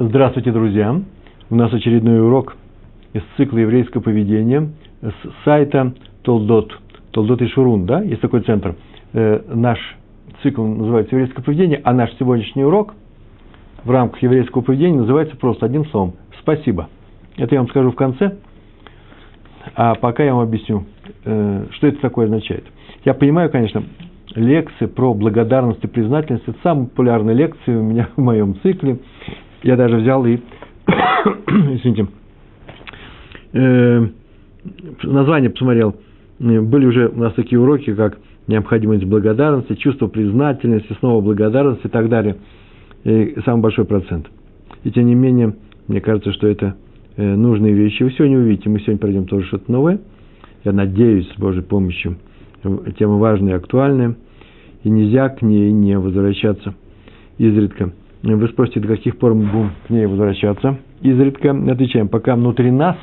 Здравствуйте, друзья! У нас очередной урок из цикла еврейского поведения с сайта Толдот, Толдот и Шурун, да, есть такой центр. Э, наш цикл называется еврейское поведение, а наш сегодняшний урок в рамках еврейского поведения называется просто одним словом «Спасибо». Это я вам скажу в конце, а пока я вам объясню, э, что это такое означает. Я понимаю, конечно, лекции про благодарность и признательность – это самые популярные лекции у меня в моем цикле – я даже взял и, извините, э, название посмотрел. Были уже у нас такие уроки, как необходимость благодарности, чувство признательности, снова благодарность и так далее. И самый большой процент. И тем не менее, мне кажется, что это э, нужные вещи. Вы сегодня увидите, мы сегодня пройдем тоже что-то новое. Я надеюсь, с Божьей помощью, тема важная и актуальная. И нельзя к ней не возвращаться изредка. Вы спросите, до каких пор мы будем к ней возвращаться. Изредка отвечаем, пока внутри нас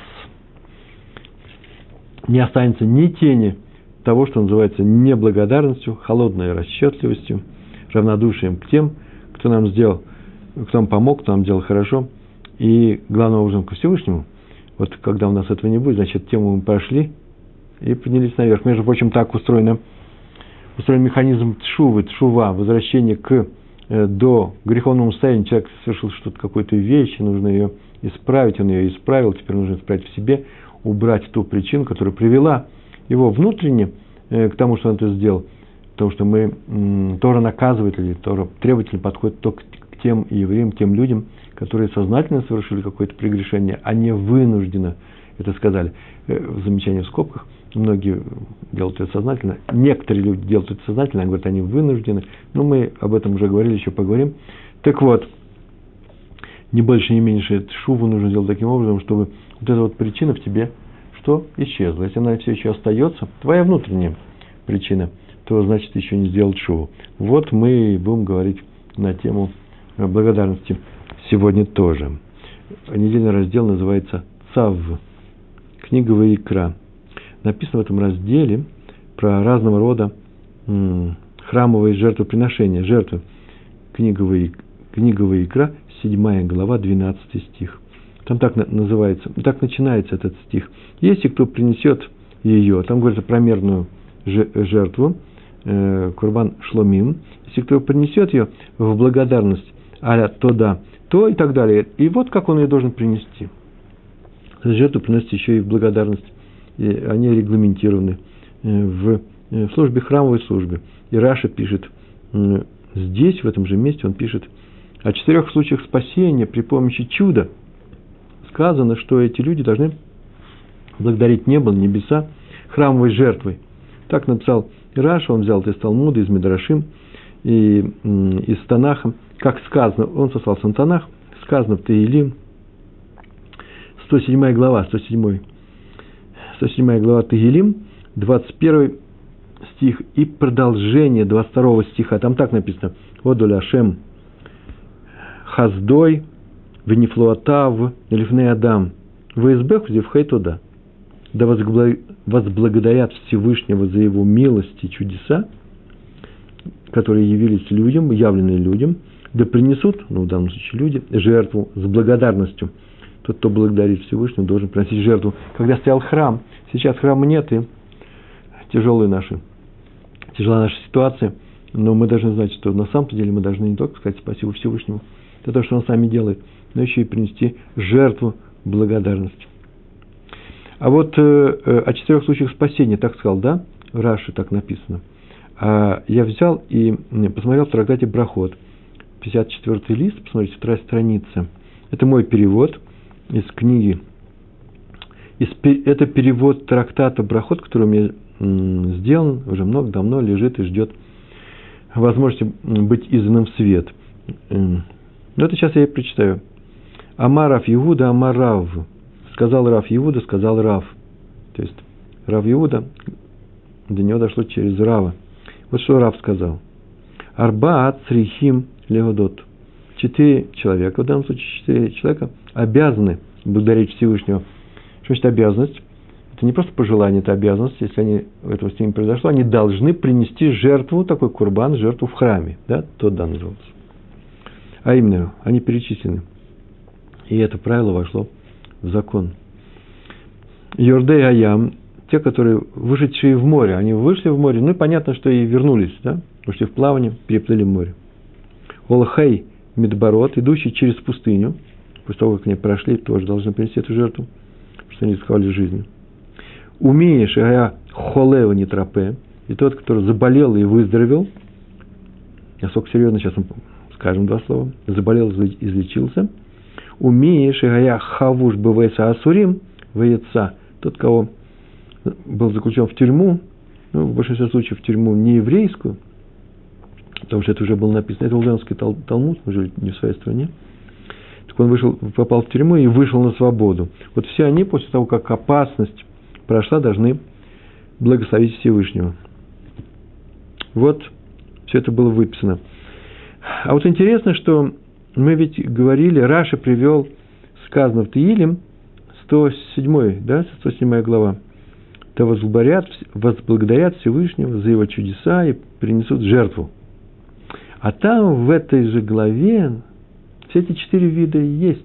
не останется ни тени того, что называется неблагодарностью, холодной расчетливостью, равнодушием к тем, кто нам сделал, кто нам помог, кто нам делал хорошо, и главным образом ко Всевышнему. Вот когда у нас этого не будет, значит, тему мы прошли и поднялись наверх. Между прочим, так устроено, устроен механизм тшувы, тшува, возвращение к до греховного состояния человек совершил что-то, какую-то вещь, и нужно ее исправить, он ее исправил, теперь нужно исправить в себе, убрать ту причину, которая привела его внутренне э, к тому, что он это сделал. Потому что мы, Тора наказывает, или Тора требовательно подходит только к тем евреям, тем людям, которые сознательно совершили какое-то прегрешение, а не вынужденно это сказали. Э, в замечании в скобках многие делают это сознательно, некоторые люди делают это сознательно, они говорят, они вынуждены, но мы об этом уже говорили, еще поговорим. Так вот, не больше, не меньше, шуву нужно делать таким образом, чтобы вот эта вот причина в тебе, что исчезла. Если она все еще остается, твоя внутренняя причина, то значит еще не сделал шуву. Вот мы будем говорить на тему благодарности сегодня тоже. Недельный раздел называется «Цав», книга Ваикра написано в этом разделе про разного рода храмовые жертвоприношения, жертвы. Книговая, книговая икра, 7 глава, 12 стих. Там так называется, так начинается этот стих. Если кто принесет ее, там говорится про мерную жертву, э, Курбан Шломим, если кто принесет ее в благодарность, а то да, то и так далее. И вот как он ее должен принести. Жертву приносит еще и в благодарность они регламентированы э, в, э, в службе, храмовой службе. И Раша пишет, э, здесь, в этом же месте, он пишет о четырех случаях спасения при помощи чуда. Сказано, что эти люди должны благодарить небо, небеса храмовой жертвой. Так написал Раша, он взял это из Талмуда, из Медрашим и из Танаха. Как сказано, он сослался на Танах, сказано в Таилим, 107 глава, 107 107 глава Тагилим, 21 стих и продолжение 22 стиха. Там так написано. Одуля Шем Хаздой Венефлуатав Элифней Адам ВСБ Зевхей туда. Да возблагодарят Всевышнего за его милость и чудеса, которые явились людям, явленные людям, да принесут, ну, в данном случае люди, жертву с благодарностью – тот, кто благодарит Всевышнего, должен приносить жертву. Когда стоял храм, сейчас храма нет, и тяжелые наши, тяжелая наша ситуация, но мы должны знать, что на самом деле мы должны не только сказать спасибо Всевышнему за то, что он с нами делает, но еще и принести жертву благодарности. А вот э, э, о четырех случаях спасения, так сказал, да? В Раши так написано. А я взял и посмотрел в трактате Брахот. 54 лист, посмотрите, вторая страница. Это мой перевод – из книги. Это перевод трактата Брахот, который у меня сделан, уже много давно лежит и ждет возможности быть изданным в свет. Но это сейчас я и прочитаю. Амарав Иуда, Амарав. Сказал Рав Иуда, сказал Рав. То есть Рав Иуда, до него дошло через Рава. Вот что Рав сказал. Арба Црихим Леодот. Четыре человека, в данном случае четыре человека – обязаны благодарить Всевышнего. Что значит обязанность? Это не просто пожелание, это обязанность. Если они, этого с ними произошло, они должны принести жертву, такой курбан, жертву в храме. Да? Тот да назывался. А именно, они перечислены. И это правило вошло в закон. Йордей Аям, те, которые вышедшие в море, они вышли в море, ну и понятно, что и вернулись, да, вышли в плавание, переплыли море. Олхей Медбород, идущий через пустыню, после того, как они прошли, тоже должны принести эту жертву, что они рисковали жизнью. Умеешь, а холева не тропе, и тот, который заболел и выздоровел, насколько серьезно, сейчас скажем два слова, заболел, излечился, умеешь, и я хавуш бывается асурим, воеца, тот, кого был заключен в тюрьму, ну, в большинстве случаев в тюрьму не еврейскую, потому что это уже было написано, это Улденский Талмуд, мы жили не в своей стране, так он вышел, попал в тюрьму и вышел на свободу. Вот все они после того, как опасность прошла, должны благословить Всевышнего. Вот все это было выписано. А вот интересно, что мы ведь говорили, Раша привел, сказано в Таилим, 107, да, 107 глава, то возблагодарят, возблагодарят Всевышнего за его чудеса и принесут жертву. А там в этой же главе все эти четыре вида есть.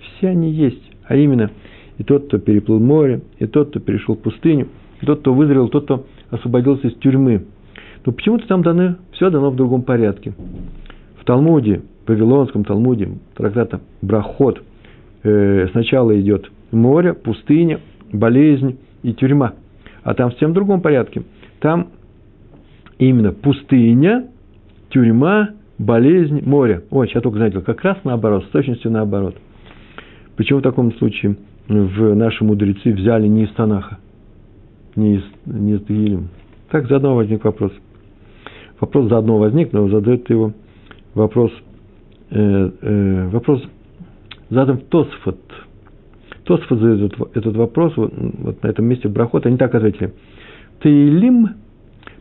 Все они есть. А именно, и тот, кто переплыл море, и тот, кто перешел пустыню, и тот, кто выздоровел, тот, кто освободился из тюрьмы. Но почему-то там даны, все дано в другом порядке. В Талмуде, в Вавилонском Талмуде, трактата Брахот, э, сначала идет море, пустыня, болезнь и тюрьма. А там в всем другом порядке. Там именно пустыня, тюрьма, болезнь, море. Ой, сейчас только заметил, как раз наоборот, с точностью наоборот. Почему в таком случае в наши мудрецы взяли не из Танаха, не из, не из Тагилим? Так заодно возник вопрос. Вопрос заодно возник, но задает его вопрос, э, э, вопрос задан в Тосфот. Тосфот задает этот, вопрос, вот, вот на этом месте в Брахот, они так ответили. Таилим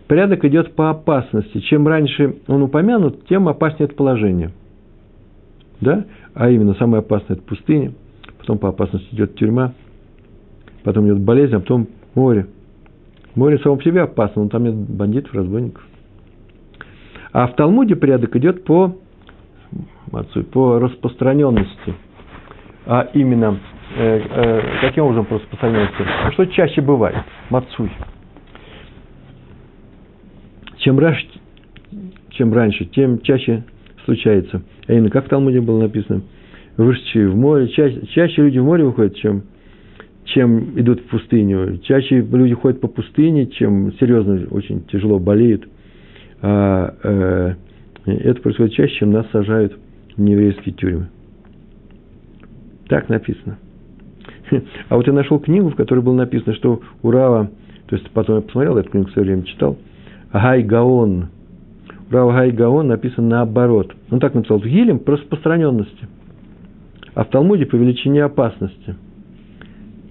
порядок идет по опасности. Чем раньше он упомянут, тем опаснее это положение. Да? А именно, самое опасное – это пустыня, потом по опасности идет тюрьма, потом идет болезнь, а потом море. Море само по себе опасно, но там нет бандитов, разбойников. А в Талмуде порядок идет по, по распространенности. А именно, э, э, каким образом? Ну, что чаще бывает? Мацуй. Чем раньше, чем раньше, тем чаще случается. А именно, как в Талмуде было написано, вышедшие в море, чаще, чаще люди в море выходят, чем, чем идут в пустыню. Чаще люди ходят по пустыне, чем серьезно, очень тяжело болеют. А э, это происходит чаще, чем нас сажают в нееврейские тюрьмы. Так написано. А вот я нашел книгу, в которой было написано, что у то есть потом я посмотрел эту книгу, в свое время читал – Гай Гаон. Рав Гай Гаон написан наоборот. Он так написал, в Гилем по распространенности, а в Талмуде по величине опасности.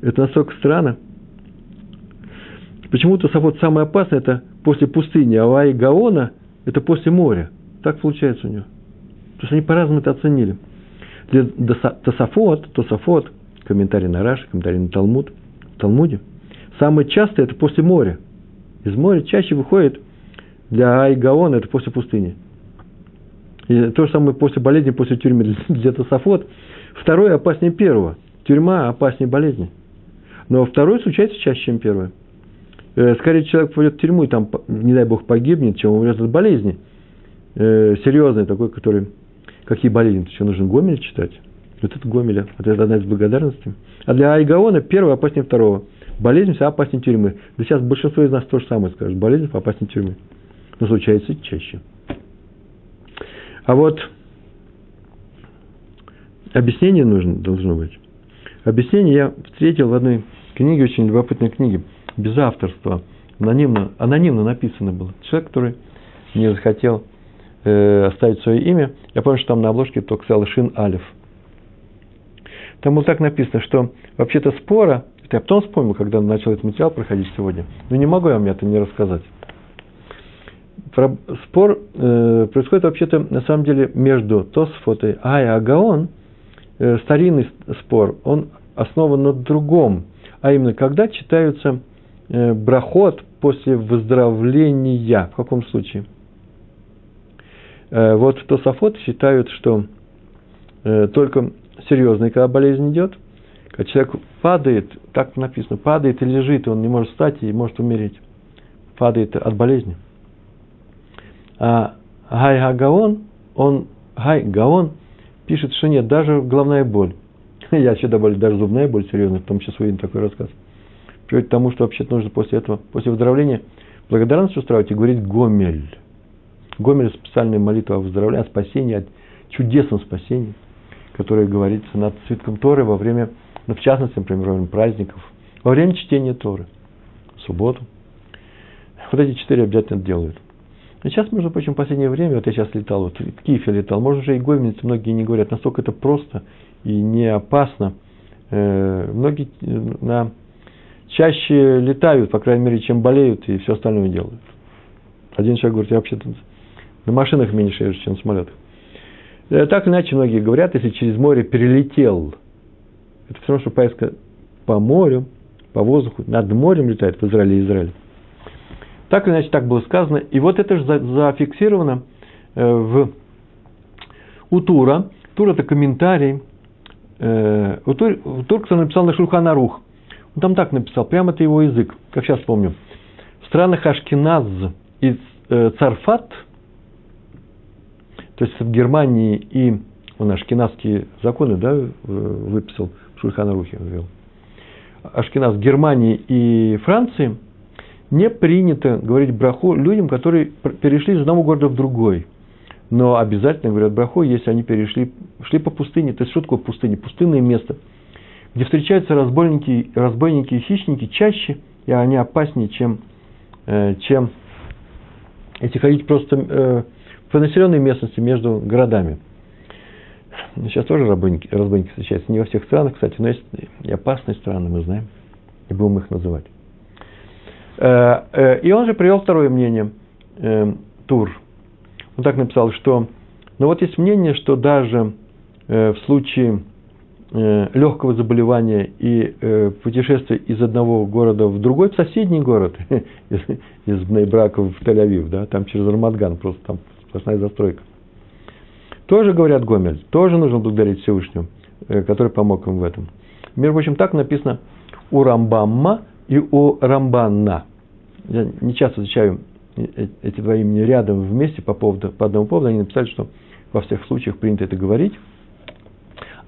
Это настолько странно. Почему-то Сафот самое опасное – это после пустыни, а у Ай Гаона – это после моря. Так получается у него. То есть они по-разному это оценили. Тософот, Тософот, комментарий на Раши, комментарий на Талмуд, в Талмуде, самое частое – это после моря. Из моря чаще выходит для Айгаона это после пустыни. И то же самое после болезни, после тюрьмы для Тософот. Второе опаснее первого. Тюрьма опаснее болезни. Но второе случается чаще, чем первое. Э, скорее человек пойдет в тюрьму и там, не дай бог, погибнет, чем умрет от болезни. Э, серьезной такой, который... Какие болезни? Еще нужно Гомель читать. Вот это Гомеля. Вот это одна из благодарностей. А для Айгаона первое опаснее второго. Болезнь вся опаснее тюрьмы. Да сейчас большинство из нас то же самое скажет. Болезнь опаснее тюрьмы но случается чаще. А вот объяснение нужно, должно быть. Объяснение я встретил в одной книге, очень любопытной книге, без авторства, анонимно, анонимно написано было. Человек, который не захотел э, оставить свое имя. Я помню, что там на обложке только сказал Шин Алиф. Там было так написано, что вообще-то спора, это я потом вспомнил, когда начал этот материал проходить сегодня, но не могу я вам это не рассказать спор э, происходит вообще-то на самом деле между Тосфот и Ай Агаон. Э, старинный спор, он основан на другом. А именно, когда читаются э, брахот после выздоровления. В каком случае? Вот Тософот считают, что только серьезный, когда болезнь идет, когда человек падает, так написано, падает и лежит, и он не может встать и может умереть. Падает от болезни. А Гай Гагаон, он, Гай Гаон пишет, что нет, даже головная боль. Я еще добавлю, даже зубная боль серьезная, в том числе свой такой рассказ. Приводит к тому, что вообще нужно после этого, после выздоровления, благодарность устраивать и говорить гомель. Гомель – специальная молитва о выздоровлении, о спасении, о чудесном спасении, которое говорится над свитком Торы во время, ну, в частности, например, во время праздников, во время чтения Торы, в субботу. Вот эти четыре обязательно делают. Сейчас, между прочим, в последнее время, вот я сейчас летал, вот в Киеве летал, можно уже и гомельницы многие не говорят, настолько это просто и не опасно. Э, многие э, на, чаще летают, по крайней мере, чем болеют и все остальное делают. Один человек говорит, я вообще-то на машинах меньше езжу, чем на самолетах. Э, так иначе, многие говорят, если через море перелетел, это все равно, что поездка по морю, по воздуху, над морем летает в Израиле и Израиле. Так или иначе, так было сказано. И вот это же зафиксировано э, в, у Тура. Тур – это комментарий. Э, у Тур, Туркса написал на Шульхана Рух. Он там так написал, прямо это его язык, как сейчас помню. В странах Ашкеназ и э, Царфат, то есть в Германии и он ашкеназские законы да, выписал, в Шульхана Рухе ввел. Ашкеназ Германии и Франции – не принято говорить браху людям, которые перешли из одного города в другой. Но обязательно говорят браху, если они перешли, шли по пустыне. То есть, что такое пустыня? Пустынное место, где встречаются разбойники, разбойники и хищники чаще, и они опаснее, чем, э, чем если ходить просто э, по населенной местности между городами. Сейчас тоже разбойники, разбойники встречаются. Не во всех странах, кстати, но есть и опасные страны, мы знаем, и будем их называть. Э, э, и он же привел второе мнение, э, Тур. Он так написал, что, ну вот есть мнение, что даже в случае легкого заболевания и путешествия из одного города в другой, в соседний город, из, из Бнейбрака в Тель-Авив, да, там через Рамадган, просто там сплошная застройка. Тоже говорят Гомель, тоже нужно благодарить Всевышнему, который помог им в этом. Между прочим, так написано у Рамбамма и у Рамбанна. Я не часто встречаю эти два имени рядом вместе по, поводу, по одному поводу. Они написали, что во всех случаях принято это говорить.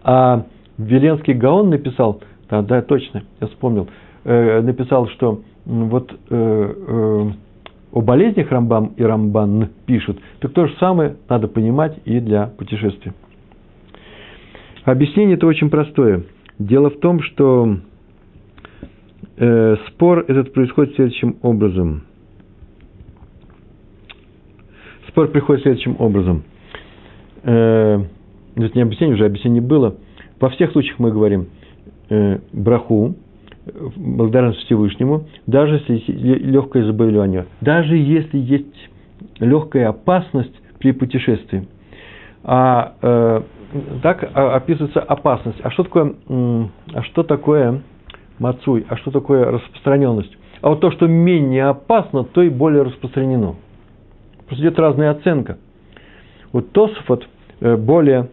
А Веленский Гаон написал, да, да, точно, я вспомнил, э, написал, что вот э, э, о болезнях Рамбам и Рамбан пишут, так то же самое надо понимать и для путешествия. Объяснение это очень простое. Дело в том, что э, спор этот происходит следующим образом. Спор приходит следующим образом. Э, это не объяснение, уже объяснение было. Во всех случаях мы говорим э, браху, благодарность Всевышнему, даже если легкое заболевание, даже если есть легкая опасность при путешествии. А э, так описывается опасность. А что такое, а что такое мацуй. А что такое распространенность? А вот то, что менее опасно, то и более распространено. Просто идет разная оценка. Вот Тосфот э, более,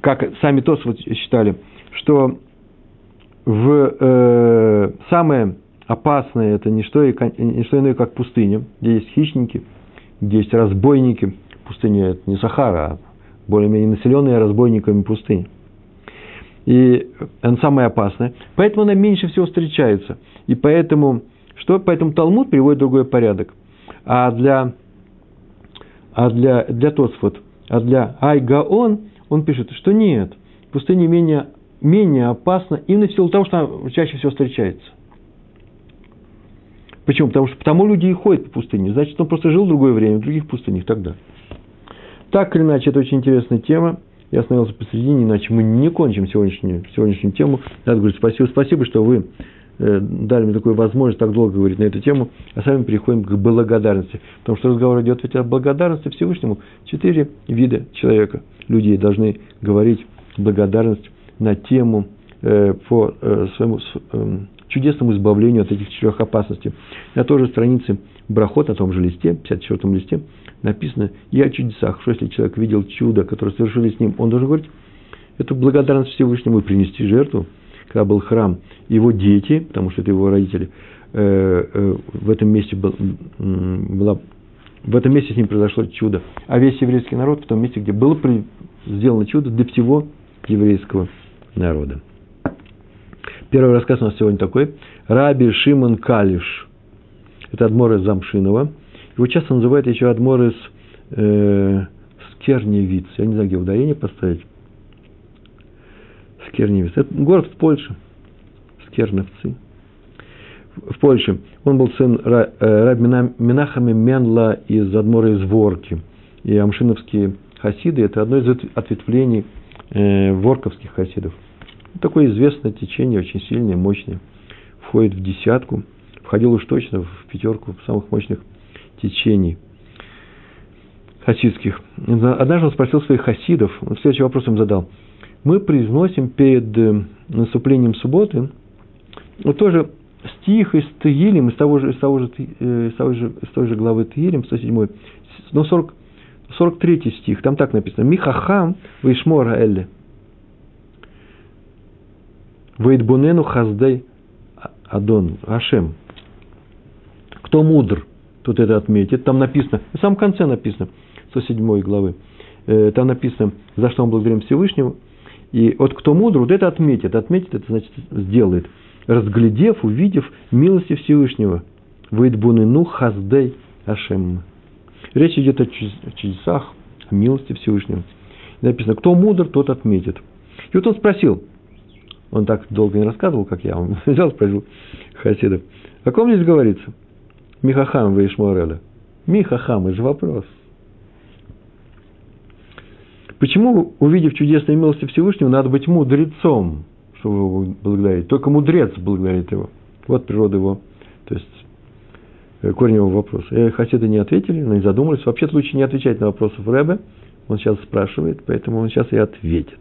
как сами Тосфот считали, что в, э, самое опасное это не что, не что иное, как пустыня, где есть хищники, где есть разбойники. Пустыня это не Сахара, а более-менее населенная разбойниками пустыня и она самая опасная, поэтому она меньше всего встречается. И поэтому, что? Поэтому Талмуд приводит другой порядок. А для, а для, для Тосфот, а для Айгаон, он пишет, что нет, пустыня менее, менее опасна именно в силу того, что она чаще всего встречается. Почему? Потому что потому люди и ходят по пустыне. Значит, он просто жил в другое время, в других пустынях далее. Так или иначе, это очень интересная тема я остановился посередине, иначе мы не кончим сегодняшнюю, сегодняшнюю тему. Надо говорить спасибо, спасибо, что вы э, дали мне такую возможность так долго говорить на эту тему, а сами переходим к благодарности. Потому что разговор идет ведь о благодарности Всевышнему. Четыре вида человека, людей должны говорить благодарность на тему э, по э, своему э, чудесному избавлению от этих четырех опасностей. На той же странице Брахот, на том же листе, 54-м листе, написано и о чудесах, что если человек видел чудо, которое совершили с ним, он должен говорить эту благодарность Всевышнему и принести жертву, когда был храм, его дети, потому что это его родители, э, э, в этом месте был, была, в этом месте с ним произошло чудо, а весь еврейский народ в том месте, где было сделано чудо для всего еврейского народа. Первый рассказ у нас сегодня такой. Раби Шимон Калиш. Это Адмор из Замшинова. Его часто называют еще Адмор из э, Скерневиц. Я не знаю, где ударение поставить. Скерневиц. Это город в Польше. Скерневцы. В Польше. Он был сын э, Раби Минахами Менла из Адмора из Ворки. И амшиновские хасиды – это одно из ответвлений э, ворковских хасидов. Такое известное течение, очень сильное, мощное. Входит в десятку. Входил уж точно в пятерку самых мощных течений хасидских. Однажды он спросил своих хасидов, он следующий вопрос им задал. Мы произносим перед э, наступлением субботы вот тоже стих из Тегилем, из того же, из того же, э, из того же, из той же главы Тегилем, 107, но 40, 43 стих, там так написано. Михахам вишмор элли. Вейдбунену хаздей адон, Ашем. Кто мудр, тут это отметит. Там написано, в самом конце написано, 107 главы, э, там написано, за что он благодарим Всевышнему. И вот кто мудр, вот это отметит. Отметит, это значит сделает. Разглядев, увидев милости Всевышнего. Вейдбунену хаздей Ашем. Речь идет о чудесах, о милости Всевышнего. написано, кто мудр, тот отметит. И вот он спросил, он так долго не рассказывал, как я, он взял, спросил Хасидов, о ком здесь говорится? Михахам вы Ишмуареля. Михахам, это же вопрос. Почему, увидев чудесные милости Всевышнего, надо быть мудрецом, чтобы его благодарить? Только мудрец благодарит его. Вот природа его, то есть э, корень его вопроса. И хасиды не ответили, но не задумались. Вообще-то лучше не отвечать на вопросы Рэбе. Он сейчас спрашивает, поэтому он сейчас и ответит.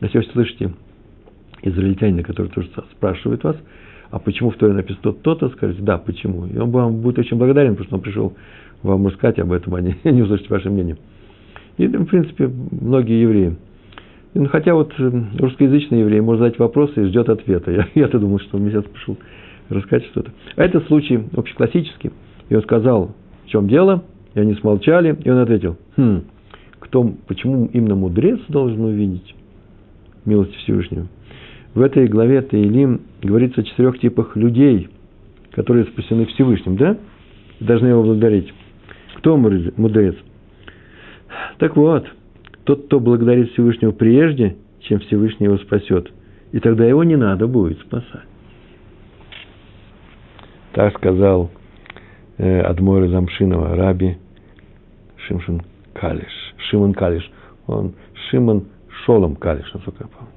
Если вы слышите израильтянина, который тоже спрашивает вас, а почему в Торе написано то-то, то скажите, да, почему. И он вам будет очень благодарен, потому что он пришел вам рассказать об этом, а не, не услышать ваше мнение. И, в принципе, многие евреи. Ну, хотя вот э, русскоязычный еврей может задать вопросы и ждет ответа. Я, я-то думал, что он мне сейчас пришел рассказать что-то. А это случай общеклассический. И он сказал, в чем дело, и они смолчали, и он ответил, хм, кто, почему именно мудрец должен увидеть милость Всевышнего? В этой главе Таилим говорится о четырех типах людей, которые спасены Всевышним, да? Должны его благодарить. Кто мудрец? Так вот, тот, кто благодарит Всевышнего прежде, чем Всевышний его спасет, и тогда его не надо будет спасать. Так сказал э, Адмор из Амшинова, Раби Шимшин Калиш. Шимон Калиш. Он Шимон Шолом Калиш, насколько я помню.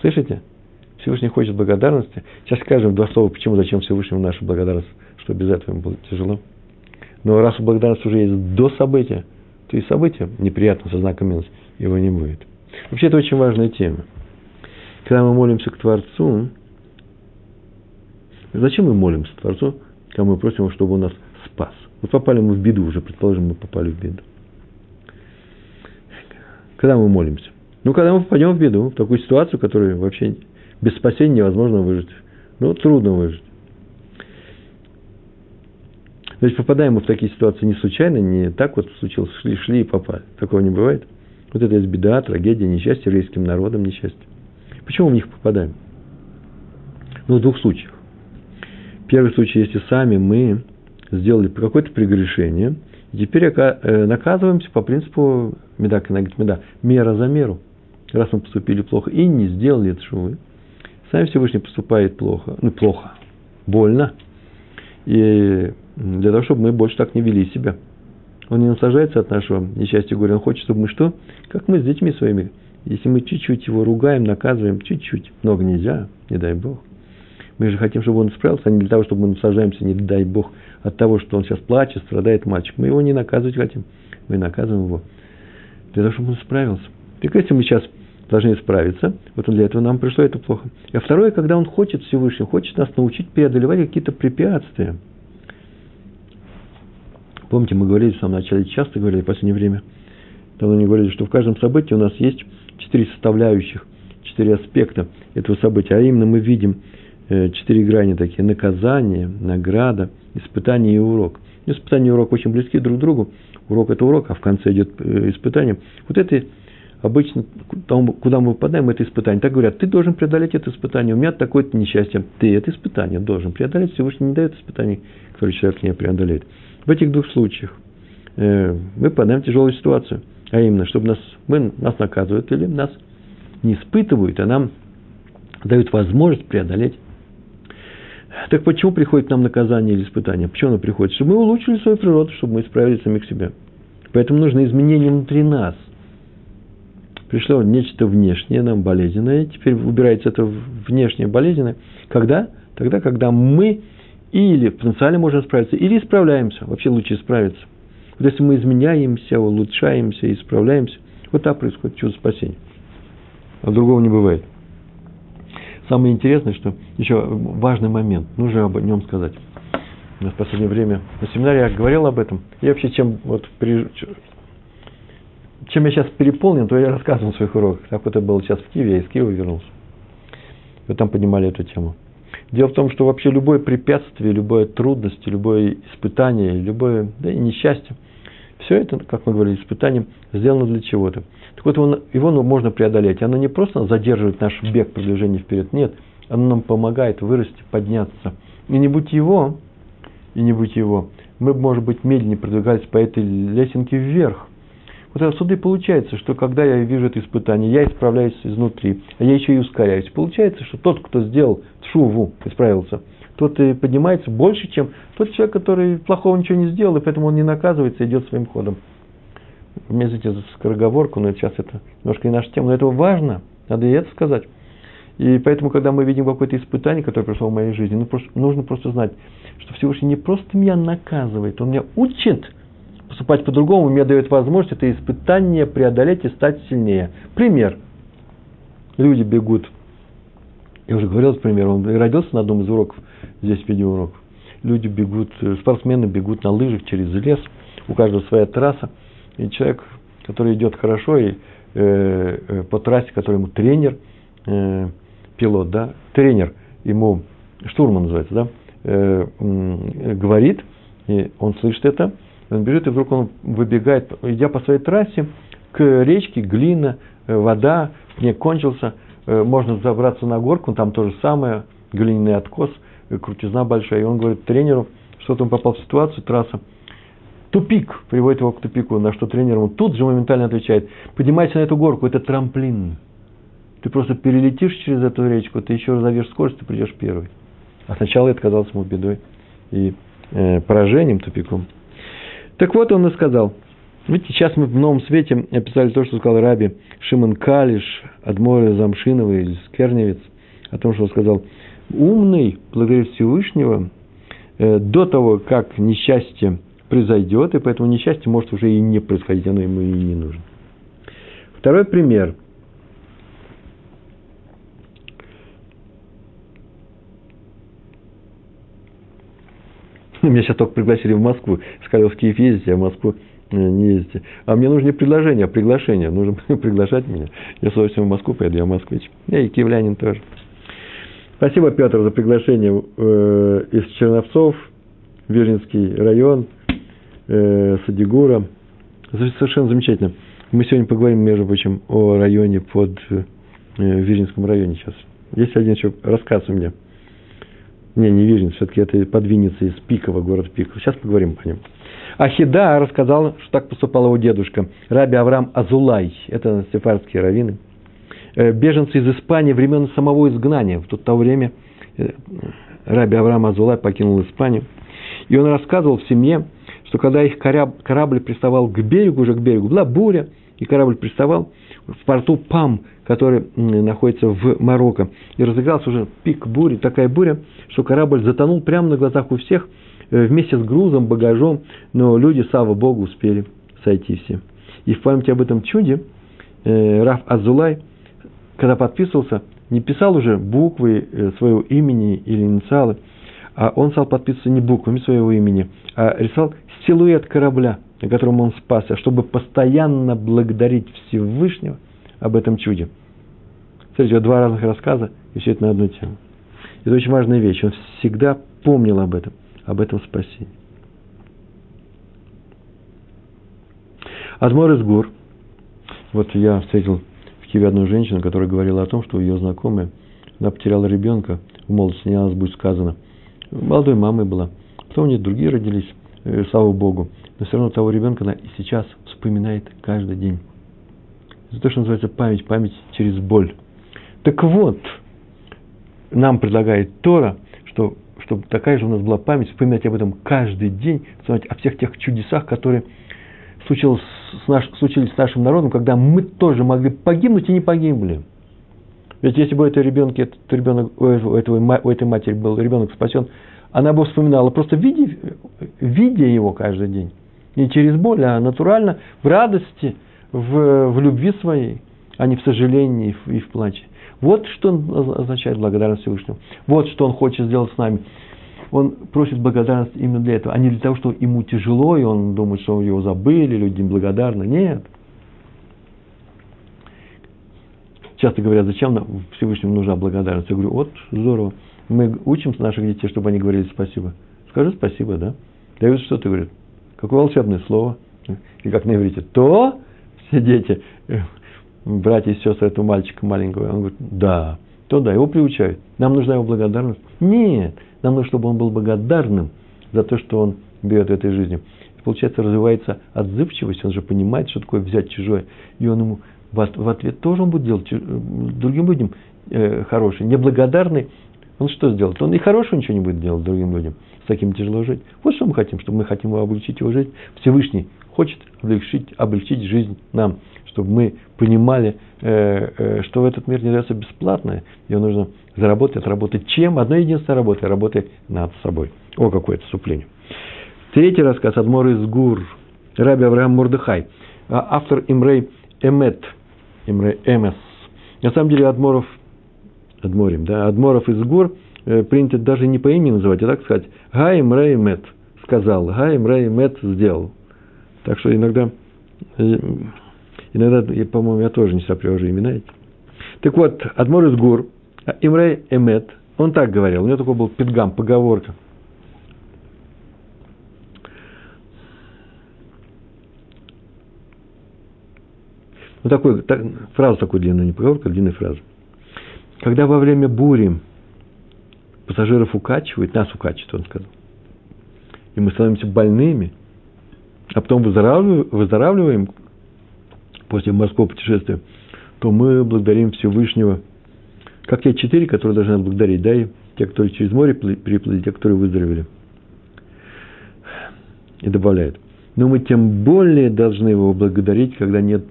Слышите? Всевышний хочет благодарности. Сейчас скажем два слова, почему, зачем Всевышнему наша благодарность, что без этого ему было тяжело. Но раз благодарность уже есть до события, то и событие неприятно со знаком минус его не будет. Вообще, это очень важная тема. Когда мы молимся к Творцу, зачем мы молимся Творцу, когда мы просим его, чтобы он нас спас? Вот попали мы в беду уже, предположим, мы попали в беду. Когда мы молимся? Ну, когда мы попадем в беду, в такую ситуацию, которую вообще без спасения невозможно выжить. Ну, трудно выжить. То есть попадаем мы в такие ситуации не случайно, не так вот случилось, шли, шли и попали. Такого не бывает. Вот это есть беда, трагедия, несчастье еврейским народом, несчастье. Почему мы в них попадаем? Ну, в двух случаях. Первый случай, если сами мы сделали какое-то прегрешение, и теперь э, наказываемся по принципу меда меда, мера за меру – раз мы поступили плохо и не сделали это шувы, сам Всевышний поступает плохо, ну, плохо, больно, и для того, чтобы мы больше так не вели себя. Он не наслаждается от нашего несчастья горя, он хочет, чтобы мы что? Как мы с детьми своими. Если мы чуть-чуть его ругаем, наказываем, чуть-чуть, много нельзя, не дай Бог. Мы же хотим, чтобы он исправился, а не для того, чтобы мы наслаждаемся, не дай Бог, от того, что он сейчас плачет, страдает мальчик. Мы его не наказывать хотим, мы наказываем его для того, чтобы он справился. Так если мы сейчас должны исправиться. Вот для этого нам пришло это плохо. И а второе, когда он хочет Всевышний, хочет нас научить преодолевать какие-то препятствия. Помните, мы говорили в самом начале, часто говорили в последнее время, давно не говорили, что в каждом событии у нас есть четыре составляющих, четыре аспекта этого события. А именно мы видим э, четыре грани такие. Наказание, награда, испытание и урок. Испытание и урок очень близки друг к другу. Урок – это урок, а в конце идет э, испытание. Вот это обычно, куда мы попадаем, это испытание. Так говорят, ты должен преодолеть это испытание. У меня такое-то несчастье. Ты это испытание должен преодолеть. Всевышний не дает испытаний, которые человек не преодолеет. В этих двух случаях э, мы попадаем в тяжелую ситуацию. А именно, чтобы нас, мы, нас наказывают или нас не испытывают, а нам дают возможность преодолеть. Так почему приходит нам наказание или испытание? Почему оно приходит? Чтобы мы улучшили свою природу, чтобы мы исправили самих себя. Поэтому нужно изменение внутри нас. Пришло нечто внешнее, нам болезненное, теперь убирается это внешнее болезненное. Когда? Тогда, когда мы или потенциально можем справиться, или исправляемся. Вообще лучше исправиться. Вот если мы изменяемся, улучшаемся, исправляемся, вот так происходит чудо спасения. А другого не бывает. Самое интересное, что еще важный момент, нужно об нем сказать. У нас в последнее время на семинаре я говорил об этом. Я вообще чем вот при, чем я сейчас переполнен, то я рассказывал в своих уроках. Так вот это было сейчас в Киеве, я из Киева вернулся. Вот там поднимали эту тему. Дело в том, что вообще любое препятствие, любое трудность, любое испытание, любое да, несчастье, все это, как мы говорили, испытание сделано для чего-то. Так вот, его, его ну, можно преодолеть. Оно не просто задерживает наш бег продвижения вперед, нет. Оно нам помогает вырасти, подняться. И не будь его, и не будь его, мы бы, может быть, медленнее продвигались по этой лесенке вверх. Вот отсюда и получается, что когда я вижу это испытание, я исправляюсь изнутри, а я еще и ускоряюсь. Получается, что тот, кто сделал шуву, исправился, тот и поднимается больше, чем тот человек, который плохого ничего не сделал, и поэтому он не наказывается, идет своим ходом. Извините за скороговорку, но сейчас это немножко и наша тема, но это важно, надо и это сказать. И поэтому, когда мы видим какое-то испытание, которое пришло в моей жизни, ну, просто, нужно просто знать, что Всевышний не просто меня наказывает, он меня учит – поступать по-другому, мне дает возможность это испытание преодолеть и стать сильнее. Пример. Люди бегут. Я уже говорил этот пример, он родился на одном из уроков, здесь видеоуроков. Люди бегут, спортсмены бегут на лыжах через лес, у каждого своя трасса. И человек, который идет хорошо, и э, э, по трассе, который ему тренер, э, пилот, да, тренер, ему, штурман называется, да, э, э, говорит, и он слышит это, он бежит, и вдруг он выбегает, идя по своей трассе, к речке, глина, э, вода, снег кончился, э, можно забраться на горку, там то же самое, глиняный откос, э, крутизна большая. И он говорит тренеру, что-то он попал в ситуацию, трасса, тупик, приводит его к тупику, на что тренер ему тут же моментально отвечает, поднимайся на эту горку, это трамплин. Ты просто перелетишь через эту речку, ты еще разовьешь скорость, ты придешь первый. А сначала это казалось ему бедой и э, поражением, тупиком. Так вот он и сказал. Видите, сейчас мы в новом свете описали то, что сказал Раби Шимон Калиш, Адморе Замшинова или Скерневец, о том, что он сказал, умный, благодаря Всевышнего, э, до того, как несчастье произойдет, и поэтому несчастье может уже и не происходить, оно ему и не нужно. Второй пример. Меня сейчас только пригласили в Москву. Сказали, в Киев ездите, а в Москву э, не ездите. А мне нужно не предложение, а приглашение. Нужно приглашать меня. Я с удовольствием в Москву поеду, я москвич. Я и киевлянин тоже. Спасибо, Петр, за приглашение э, из Черновцов, Вирнинский район, э, Садигура. Совершенно замечательно. Мы сегодня поговорим, между прочим, о районе под Вирнинском районе сейчас. Есть один еще рассказ у меня – не, не Вижин, все-таки это под Винницей из Пикова, город Пиков. Сейчас поговорим по ним. Ахида рассказал, что так поступал его дедушка, Раби Авраам Азулай, это сефардские раввины, э, беженцы из Испании времен самого изгнания. В то время э, Раби Авраам Азулай покинул Испанию. И он рассказывал в семье, что когда их корабль приставал к берегу, уже к берегу, была буря, и корабль приставал в порту Пам, который находится в Марокко. И разыгрался уже пик бури, такая буря, что корабль затонул прямо на глазах у всех, э, вместе с грузом, багажом, но люди, слава Богу, успели сойти все. И в память об этом чуде э, Раф Азулай, когда подписывался, не писал уже буквы э, своего имени или инициалы, а он стал подписываться не буквами своего имени, а рисовал силуэт корабля, на котором он спасся, чтобы постоянно благодарить Всевышнего об этом чуде. Смотрите, два разных рассказа, и все это на одну тему. Это очень важная вещь. Он всегда помнил об этом, об этом спасении. Адмор из Гур. Вот я встретил в Киеве одну женщину, которая говорила о том, что ее знакомая, она потеряла ребенка, в молодости не нас будет сказано. Молодой мамой была. Потом у нее другие родились, слава Богу. Но все равно того ребенка она и сейчас вспоминает каждый день. Это то, что называется память, память через боль. Так вот, нам предлагает Тора, что, чтобы такая же у нас была память, вспоминать об этом каждый день, вспоминать о всех тех чудесах, которые случилось с наш, случились с нашим народом, когда мы тоже могли погибнуть и не погибли. Ведь если бы у этой ребенка, этот ребенок, у, этого, у этой матери был ребенок спасен, она бы вспоминала, просто видя, видя его каждый день. Не через боль, а натурально, в радости, в, в любви своей, а не в сожалении и в, плаче. Вот что означает благодарность Всевышнему. Вот что он хочет сделать с нами он просит благодарность именно для этого, а не для того, что ему тяжело, и он думает, что его забыли, люди неблагодарны. Нет. Часто говорят, зачем Всевышнему нужна благодарность? Я говорю, вот, здорово. Мы учим наших детей, чтобы они говорили спасибо. Скажи спасибо, да? Дают что ты говорит? Какое волшебное слово. И как на иврите. То все дети, братья и сестры этого мальчика маленького, он говорит, да, то да, его приучают. Нам нужна его благодарность. Нет, нам нужно, чтобы он был благодарным за то, что он берет в этой жизни. И получается, развивается отзывчивость, он же понимает, что такое взять чужое. И он ему в ответ тоже он будет делать э, другим людям э, хороший. Неблагодарный, он что сделает? Он и хорошего ничего не будет делать другим людям. С таким тяжело жить. Вот что мы хотим, чтобы мы хотим облегчить его жить. Всевышний хочет облегчить, облегчить жизнь нам, чтобы мы понимали, э, что в этот мир не дается бесплатно, его нужно заработать, отработать чем? Одной единственной работой, работой над собой. О, какое отступление. Третий рассказ Адмор из Гур, Раби Авраам Мурдыхай, а, автор Имрей Эмет, Имрей Эмес. На самом деле Адморов, Адморим, да, Адморов из Гур э, принято даже не по имени называть, а так сказать, Га Имрей Эмет сказал, Га Имрей Эмет сделал. Так что иногда, э, иногда, по-моему, я тоже не сопряжу имена эти. Так вот, Адмор из Гур – а Имрей Эмет, он так говорил, у него такой был пидгам, поговорка. Вот такой, так, фраза такой длинная, не поговорка, а длинная фраза. Когда во время бури пассажиров укачивает, нас укачивает, он сказал, и мы становимся больными, а потом выздоравливаем, выздоравливаем после морского путешествия, то мы благодарим Всевышнего как те четыре, которые должны благодарить, да, и те, которые через море переплыли, те, которые выздоровели. И добавляет. Но мы тем более должны его благодарить, когда нет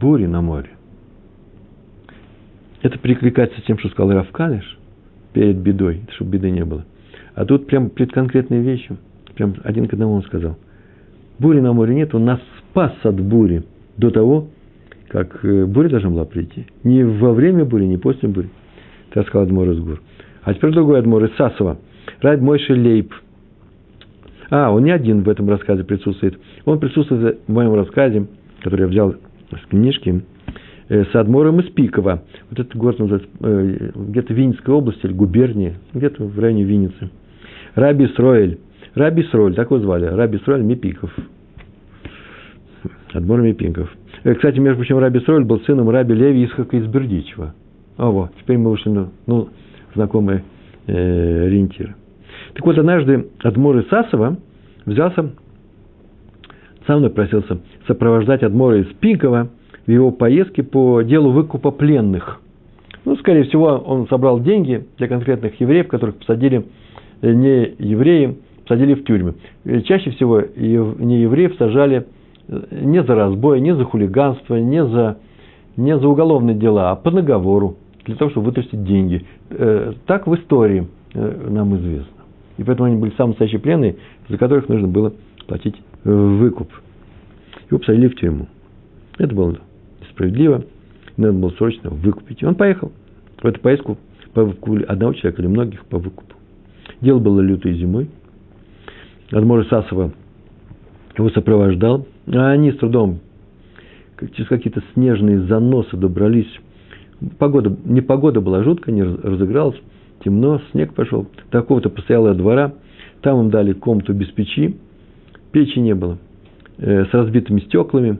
бури на море. Это перекликается с тем, что сказал Равкалиш перед бедой, чтобы беды не было. А тут прям перед конкретной вещью, прям один к одному он сказал. Бури на море нет, он нас спас от бури до того, как э, буря должна была прийти. Не во время бури, не после бури. Так сказал Адмор из Гур. А теперь другой Адмор из Сасова. Райд Мойши Лейб. А, он не один в этом рассказе присутствует. Он присутствует в моем рассказе, который я взял с книжки, э, с Адмором из Пикова. Вот этот город называется э, где-то Винницкой области или губернии, где-то в районе Винницы. Раби Сроэль. Раби Сроэль, так его звали. Раби Сроэль Мипиков. Адмор Мипиков. Э, кстати, между прочим, Раби Сроэль был сыном Раби Леви Исхака из Бердичева. А вот, теперь мы вышли на ну, знакомые э, ориентиры. Так вот, однажды Адмор из Сасова взялся, сам просился сопровождать Адмора из Пинкова в его поездке по делу выкупа пленных. Ну, скорее всего, он собрал деньги для конкретных евреев, которых посадили э, не евреи, посадили в тюрьмы. Э, чаще всего не евреев сажали э, не за разбой, не за хулиганство, не за, не за уголовные дела, а по наговору для того, чтобы вытрясти деньги. Так в истории нам известно. И поэтому они были самые настоящие пленные, за которых нужно было платить выкуп. Его посадили в тюрьму. Это было несправедливо. Надо было срочно выкупить. Он поехал в эту поездку по выкупу одного человека или многих по выкупу. Дело было лютой зимой. Адмор Сасова его сопровождал, а они с трудом через какие-то снежные заносы добрались. Погода, не погода была жуткая, не разыгралась, темно, снег пошел. Такого-то постоялого двора, там им дали комнату без печи, печи не было, э, с разбитыми стеклами,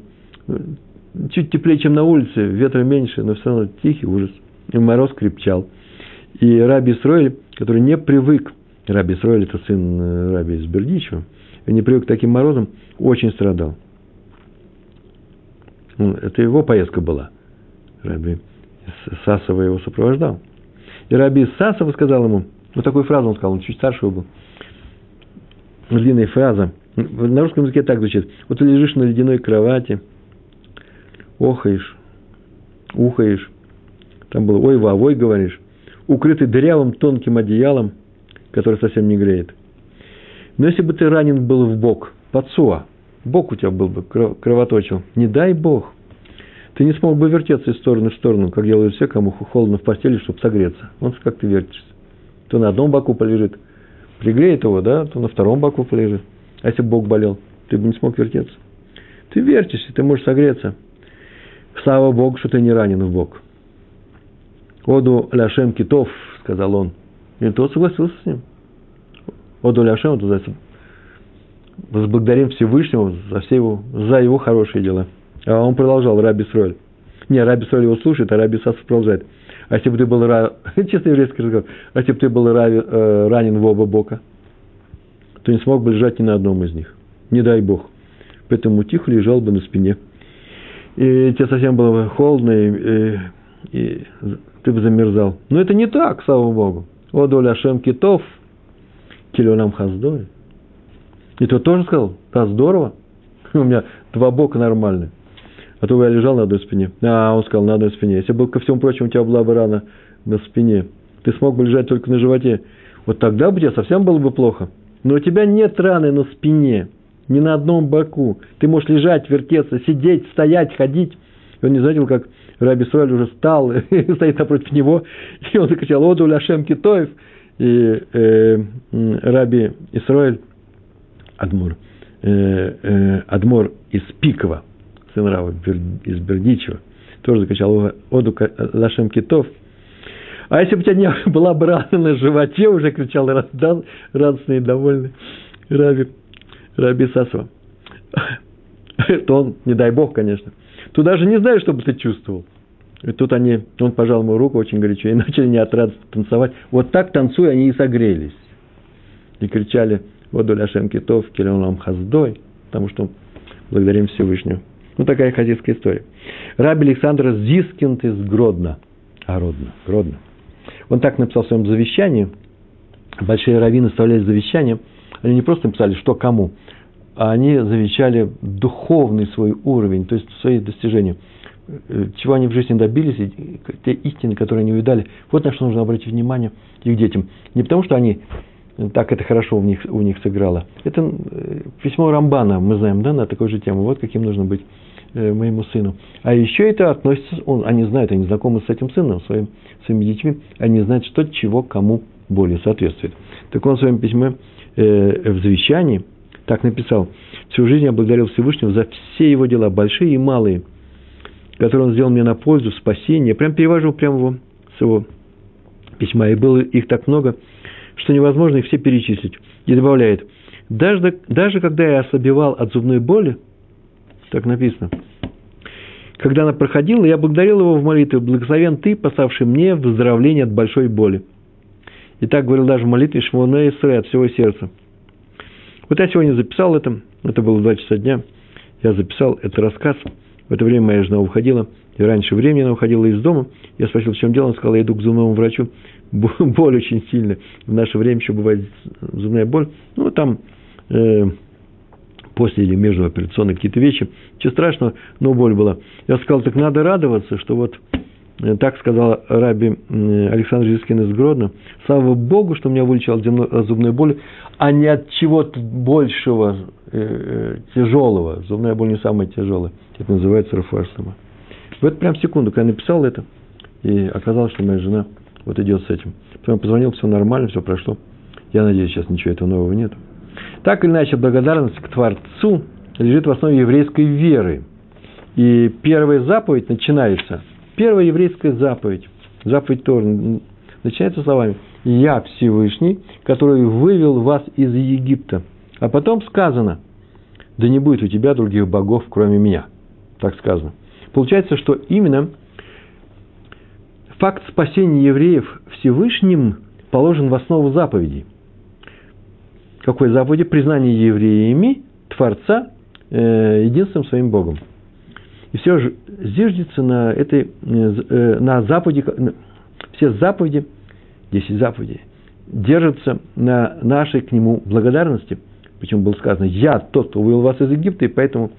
чуть теплее, чем на улице, ветра меньше, но все равно тихий ужас. И мороз крепчал. И Раби Исроэль, который не привык, Раби Исроэль – это сын э, Раби из Бердичева, не привык к таким морозам, очень страдал. Ну, это его поездка была. Раби Сасова его сопровождал. И Раби Сасова сказал ему, вот такую фразу он сказал, он чуть старше его был, длинная фраза, на русском языке так звучит, вот ты лежишь на ледяной кровати, охаешь, ухаешь, там было ой вовой говоришь, укрытый дырявым тонким одеялом, который совсем не греет. Но если бы ты ранен был в бок, подсуа, бок у тебя был бы, кровоточил, не дай бог, ты не смог бы вертеться из стороны в сторону, как делают все, кому холодно в постели, чтобы согреться. Вот как ты вертишься. То на одном боку полежит, пригреет его, да, то на втором боку полежит. А если бок болел, ты бы не смог вертеться. Ты вертишься, ты можешь согреться. Слава Богу, что ты не ранен в бок. Оду ляшем китов, сказал он. И тот согласился с ним. Оду ляшем, это называется, возблагодарим Всевышнего за, все его, за его хорошие дела. А он продолжал, Раби Сроль. Не, Раби Сроль его слушает, а Раби Сасов продолжает. А если бы ты был, чисто еврейский разговор, а если бы ты был э, ранен в оба бока, то не смог бы лежать ни на одном из них. Не дай Бог. Поэтому тихо лежал бы на спине. И тебе совсем было бы холодно, и, и, и ты бы замерзал. Но это не так, слава Богу. О, доля Шем Китов, килионам хаздой. И тот тоже сказал, да, здорово. У меня два бока нормальные. А то я лежал на одной спине. А, он сказал, на одной спине. Если бы, ко всему прочему, у тебя была бы рана на спине, ты смог бы лежать только на животе. Вот тогда бы тебе совсем было бы плохо. Но у тебя нет раны на спине, ни на одном боку. Ты можешь лежать, вертеться, сидеть, стоять, ходить. И он не заметил, как Раби Исраиль уже встал, и стоит напротив него, и он закричал «Оду Ляшем Китоев!» И э, Раби Исраиль, Адмур, э, э, Адмур из Пикова, сын Рава из Бердичева, тоже закричал «Оду Лашем Китов!» А если бы у тебя не была бы рана на животе, уже кричал радостный и довольный Раби, Раби Сасова, то он, не дай бог, конечно, Тут даже не знаю, что бы ты чувствовал. И тут они, он пожал мою руку очень горячо и начали не от радости танцевать. Вот так танцуя, они и согрелись. И кричали «Воду ляшем китов, келем хаздой», потому что благодарим Всевышнего. Ну, такая хазийская история. Раби Александр Зискинд из Гродно. А, Родно, Гродно. Он так написал в своем завещании. Большие раввины оставляли завещание. Они не просто написали, что кому, а они завещали духовный свой уровень, то есть свои достижения. Э, чего они в жизни добились, те истины, которые они увидали. Вот на что нужно обратить внимание их детям. Не потому, что они так это хорошо у них, у них сыграло. Это э, письмо Рамбана, мы знаем, да, на такую же тему. Вот каким нужно быть моему сыну. А еще это относится, он, они знают, они знакомы с этим сыном, своим, своими детьми, они знают, что чего кому более соответствует. Так он в своем письме э, в завещании – так написал. Всю жизнь я благодарил Всевышнего за все его дела, большие и малые, которые он сделал мне на пользу, спасение. Прям перевожу прямо его, с его письма. И было их так много, что невозможно их все перечислить. И добавляет, даже, даже когда я ослабевал от зубной боли, так написано, когда она проходила, я благодарил его в молитве, благословен ты, поставший мне выздоровление от большой боли. И так говорил даже в молитве Шмона Исре от всего сердца. Вот я сегодня записал это, это было 2 часа дня, я записал этот рассказ. В это время моя жена уходила, и раньше времени она уходила из дома. Я спросил, в чем дело, она сказала, я иду к зубному врачу. Боль очень сильная. В наше время еще бывает зубная боль. Ну, там э, после или между операционной какие-то вещи. Ничего страшного, но боль была. Я сказал, так надо радоваться, что вот Э, так сказал раби Александр Жискин из Гродно. Слава Богу, что меня вылечил от зубной боли, а не от чего-то большего, э, э, тяжелого. Зубная боль не самая тяжелая. Это называется рафуашсама. В эту прям секунду, когда я написал это, и оказалось, что моя жена вот идет с этим. Потом позвонил, все нормально, все прошло. Я надеюсь, сейчас ничего этого нового нет. Так или иначе, благодарность к Творцу, лежит в основе еврейской веры. И первая заповедь начинается, первая еврейская заповедь, заповедь Тор, начинается словами «Я Всевышний, который вывел вас из Египта». А потом сказано «Да не будет у тебя других богов, кроме меня». Так сказано. Получается, что именно факт спасения евреев Всевышним положен в основу заповедей. Какой заповеди? Признание евреями Творца э, единственным своим Богом. И все же зиждется на этой, э, на заповеди, все заповеди, 10 заповедей, держатся на нашей к нему благодарности. Почему было сказано, я тот, кто вывел вас из Египта, и поэтому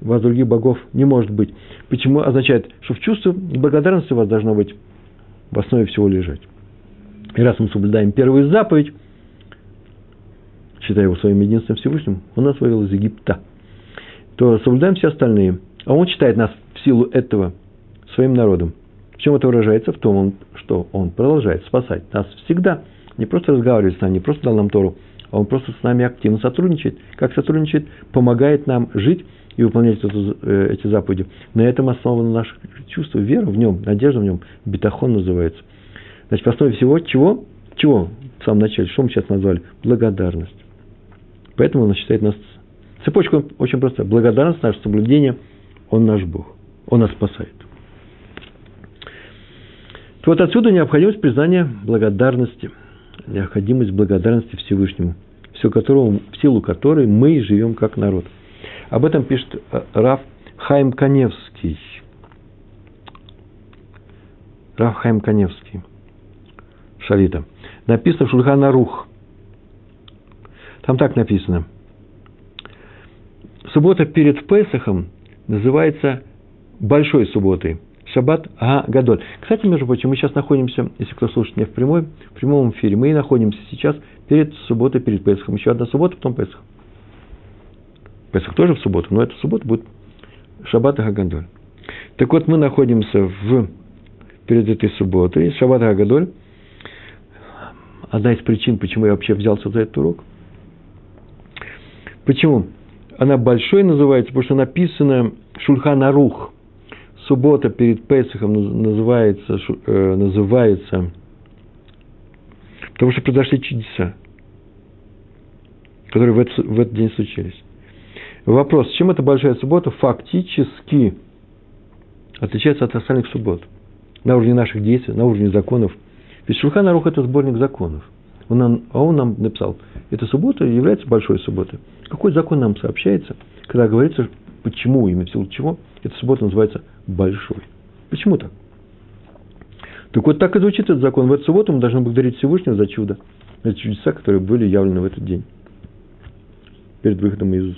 у вас других богов не может быть. Почему означает, что в чувстве благодарности у вас должно быть в основе всего лежать. И раз мы соблюдаем первую заповедь, считая его своим единственным Всевышним, он нас вывел из Египта, то соблюдаем все остальные. А он считает нас в силу этого своим народом. В чем это выражается? В том, что он продолжает спасать нас всегда. Не просто разговаривает с нами, не просто дал нам Тору, а он просто с нами активно сотрудничает. Как сотрудничает? Помогает нам жить и выполнять эту, э, эти заповеди. На этом основано наше чувство, вера в нем, надежда в нем, бетахон называется. Значит, в основе всего чего? Чего в самом начале? Что мы сейчас назвали? Благодарность. Поэтому он считает нас... Цепочка очень простая. Благодарность, наше соблюдение, он наш Бог. Он нас спасает. Вот отсюда необходимость признания благодарности. Необходимость благодарности Всевышнему, все которого, в силу которой мы живем как народ. Об этом пишет э, Раф Хайм Каневский. Раф Хайм Каневский. Шалита. Написано в Шульхана Рух. Там так написано. Суббота перед Песохом называется Большой субботой. Шаббат Га Гадоль. Кстати, между прочим, мы сейчас находимся, если кто слушает меня в, прямой, в прямом эфире, мы находимся сейчас перед субботой, перед Песохом. Еще одна суббота, потом Песох. Песах тоже в субботу, но эта суббота будет Шаббат Гадоль. Так вот, мы находимся в, перед этой субботой, Шаббат Гадоль. Одна из причин, почему я вообще взялся за этот урок – Почему? Она большой называется, потому что написано Шульхан Арух. Суббота перед Песохом называется, э, называется, потому что произошли чудеса, которые в этот, в этот день случились. Вопрос, чем эта большая суббота фактически отличается от остальных суббот? На уровне наших действий, на уровне законов. Ведь Шульхан Арух – это сборник законов. Он нам, а он нам написал, эта суббота является большой субботой. Какой закон нам сообщается, когда говорится, почему, именно в силу чего, эта суббота называется большой? Почему так? Так вот так и звучит этот закон. В эту субботу мы должны благодарить Всевышнего за чудо, за чудеса, которые были явлены в этот день, перед выходом из,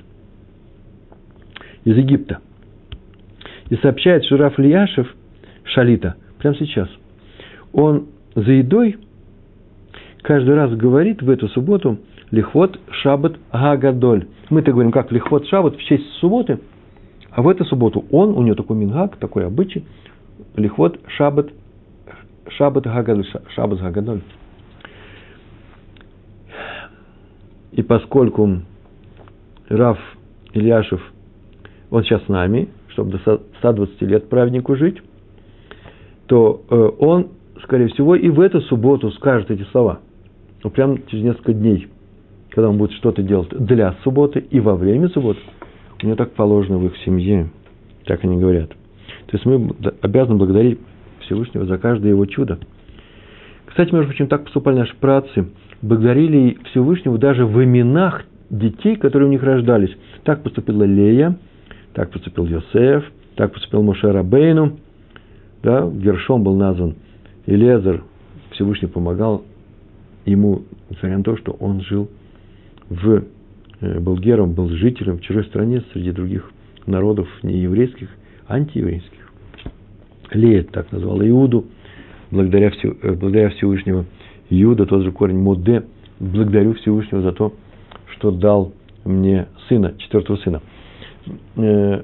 из Египта. И сообщает Шураф Лияшев, Шалита, прямо сейчас, он за едой каждый раз говорит в эту субботу – Лихвот Шаббат Гагадоль. Мы-то говорим, как Лихвот Шаббат в честь субботы, а в эту субботу он, у него такой мингак, такой обычай, Лихвот Шаббат, Шаббат Гагадоль, Шаббат Гагадоль. И поскольку Раф Ильяшев, он сейчас с нами, чтобы до 120 лет праведнику жить, то э, он, скорее всего, и в эту субботу скажет эти слова. Ну, прямо через несколько дней когда он будет что-то делать для субботы и во время субботы, у него так положено в их семье, так они говорят. То есть мы обязаны благодарить Всевышнего за каждое его чудо. Кстати, между прочим, так поступали наши працы, благодарили Всевышнего даже в именах детей, которые у них рождались. Так поступила Лея, так поступил Йосеф, так поступил Моше Рабейну, да, Гершом был назван Елезер, Всевышний помогал ему, несмотря на то, что он жил в, э, был гером, был жителем в чужой стране среди других народов не еврейских, антиеврейских. Лея так назвал Иуду, благодаря, э, благодаря Всевышнего. Иуда, тот же корень Моде, благодарю Всевышнего за то, что дал мне сына, четвертого сына. Э,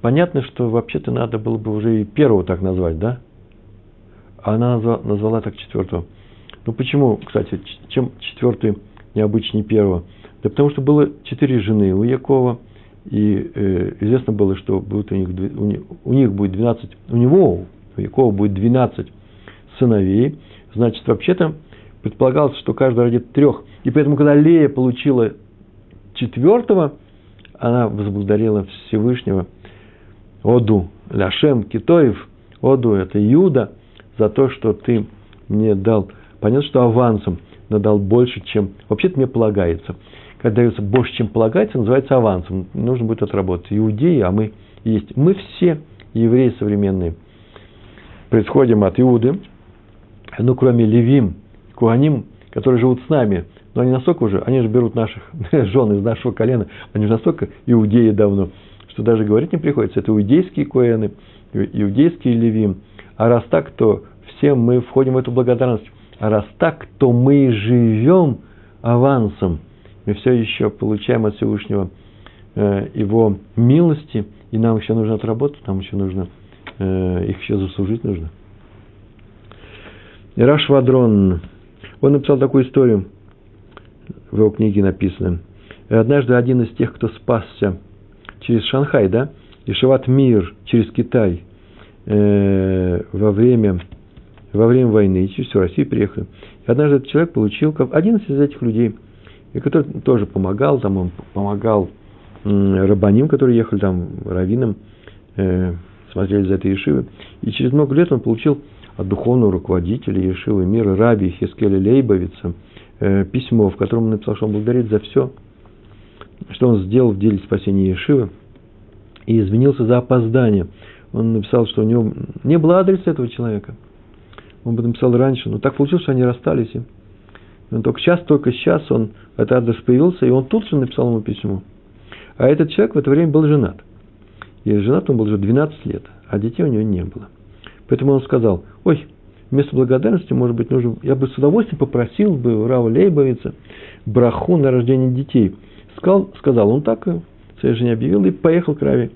понятно, что вообще-то надо было бы уже и первого так назвать, да? А она назвала, назвала так четвертого. Ну почему, кстати, чем четвертый необычнее первого? Да потому что было четыре жены у Якова, и э, известно было, что будет у, них, у, них, у них будет 12, у него, у Якова будет 12 сыновей, значит, вообще-то предполагалось, что каждый родит трех. И поэтому, когда Лея получила четвертого, она возблагодарила Всевышнего Оду, Ляшем, Китоев, Оду – это Юда, за то, что ты мне дал. Понятно, что авансом надал больше, чем вообще-то мне полагается. Когда дается больше, чем полагается, называется авансом. Нужно будет отработать. Иудеи, а мы есть. Мы все евреи современные. Происходим от Иуды, ну, кроме Левим, Куаним, которые живут с нами, но они настолько уже, они же берут наших жен из нашего колена, они же настолько иудеи давно, что даже говорить не приходится. Это иудейские коэны, иудейские левим. А раз так, то все мы входим в эту благодарность. Раз так, то мы живем авансом. Мы все еще получаем от Всевышнего э, его милости, и нам еще нужно отработать, нам еще нужно, э, их еще заслужить нужно. Раш Вадрон, он написал такую историю, в его книге написано. Однажды один из тех, кто спасся через Шанхай, да, и Шават Мир через Китай э, во время во время войны, через всю Россию приехали. И однажды этот человек получил, один из этих людей, и который тоже помогал, там он помогал рабаним, которые ехали там, раввинам, э, смотрели за этой Ешивы. И через много лет он получил от духовного руководителя Ешивы мира, Раби Хискеля Лейбовица, э, письмо, в котором он написал, что он благодарит за все, что он сделал в деле спасения Ешивы, и извинился за опоздание. Он написал, что у него не было адреса этого человека. Он бы написал раньше, но так получилось, что они расстались. И он только сейчас, только сейчас он, этот адрес появился, и он тут же написал ему письмо. А этот человек в это время был женат. И женат он был уже 12 лет, а детей у него не было. Поэтому он сказал, ой, вместо благодарности, может быть, нужно, я бы с удовольствием попросил бы у Рава Лейбовица браху на рождение детей. Сказал, сказал он так, своей жене объявил, и поехал к Раве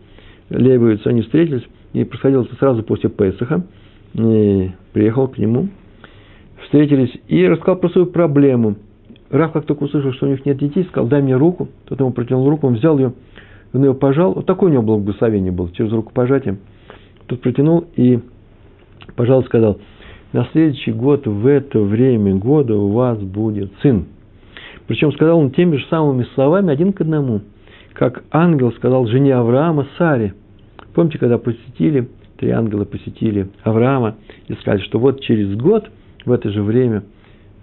Лейбовицу. Они встретились, и происходило это сразу после Песаха. И приехал к нему, встретились и рассказал про свою проблему. Рав как только услышал, что у них нет детей, сказал, дай мне руку. Тот ему протянул руку, он взял ее, он ее пожал. Вот такое у него благословение было, через рукопожатие. Тут протянул и пожал, сказал, на следующий год в это время года у вас будет сын. Причем сказал он теми же самыми словами, один к одному, как ангел сказал жене Авраама Саре. Помните, когда посетили, три ангела посетили Авраама и сказали, что вот через год, в это же время,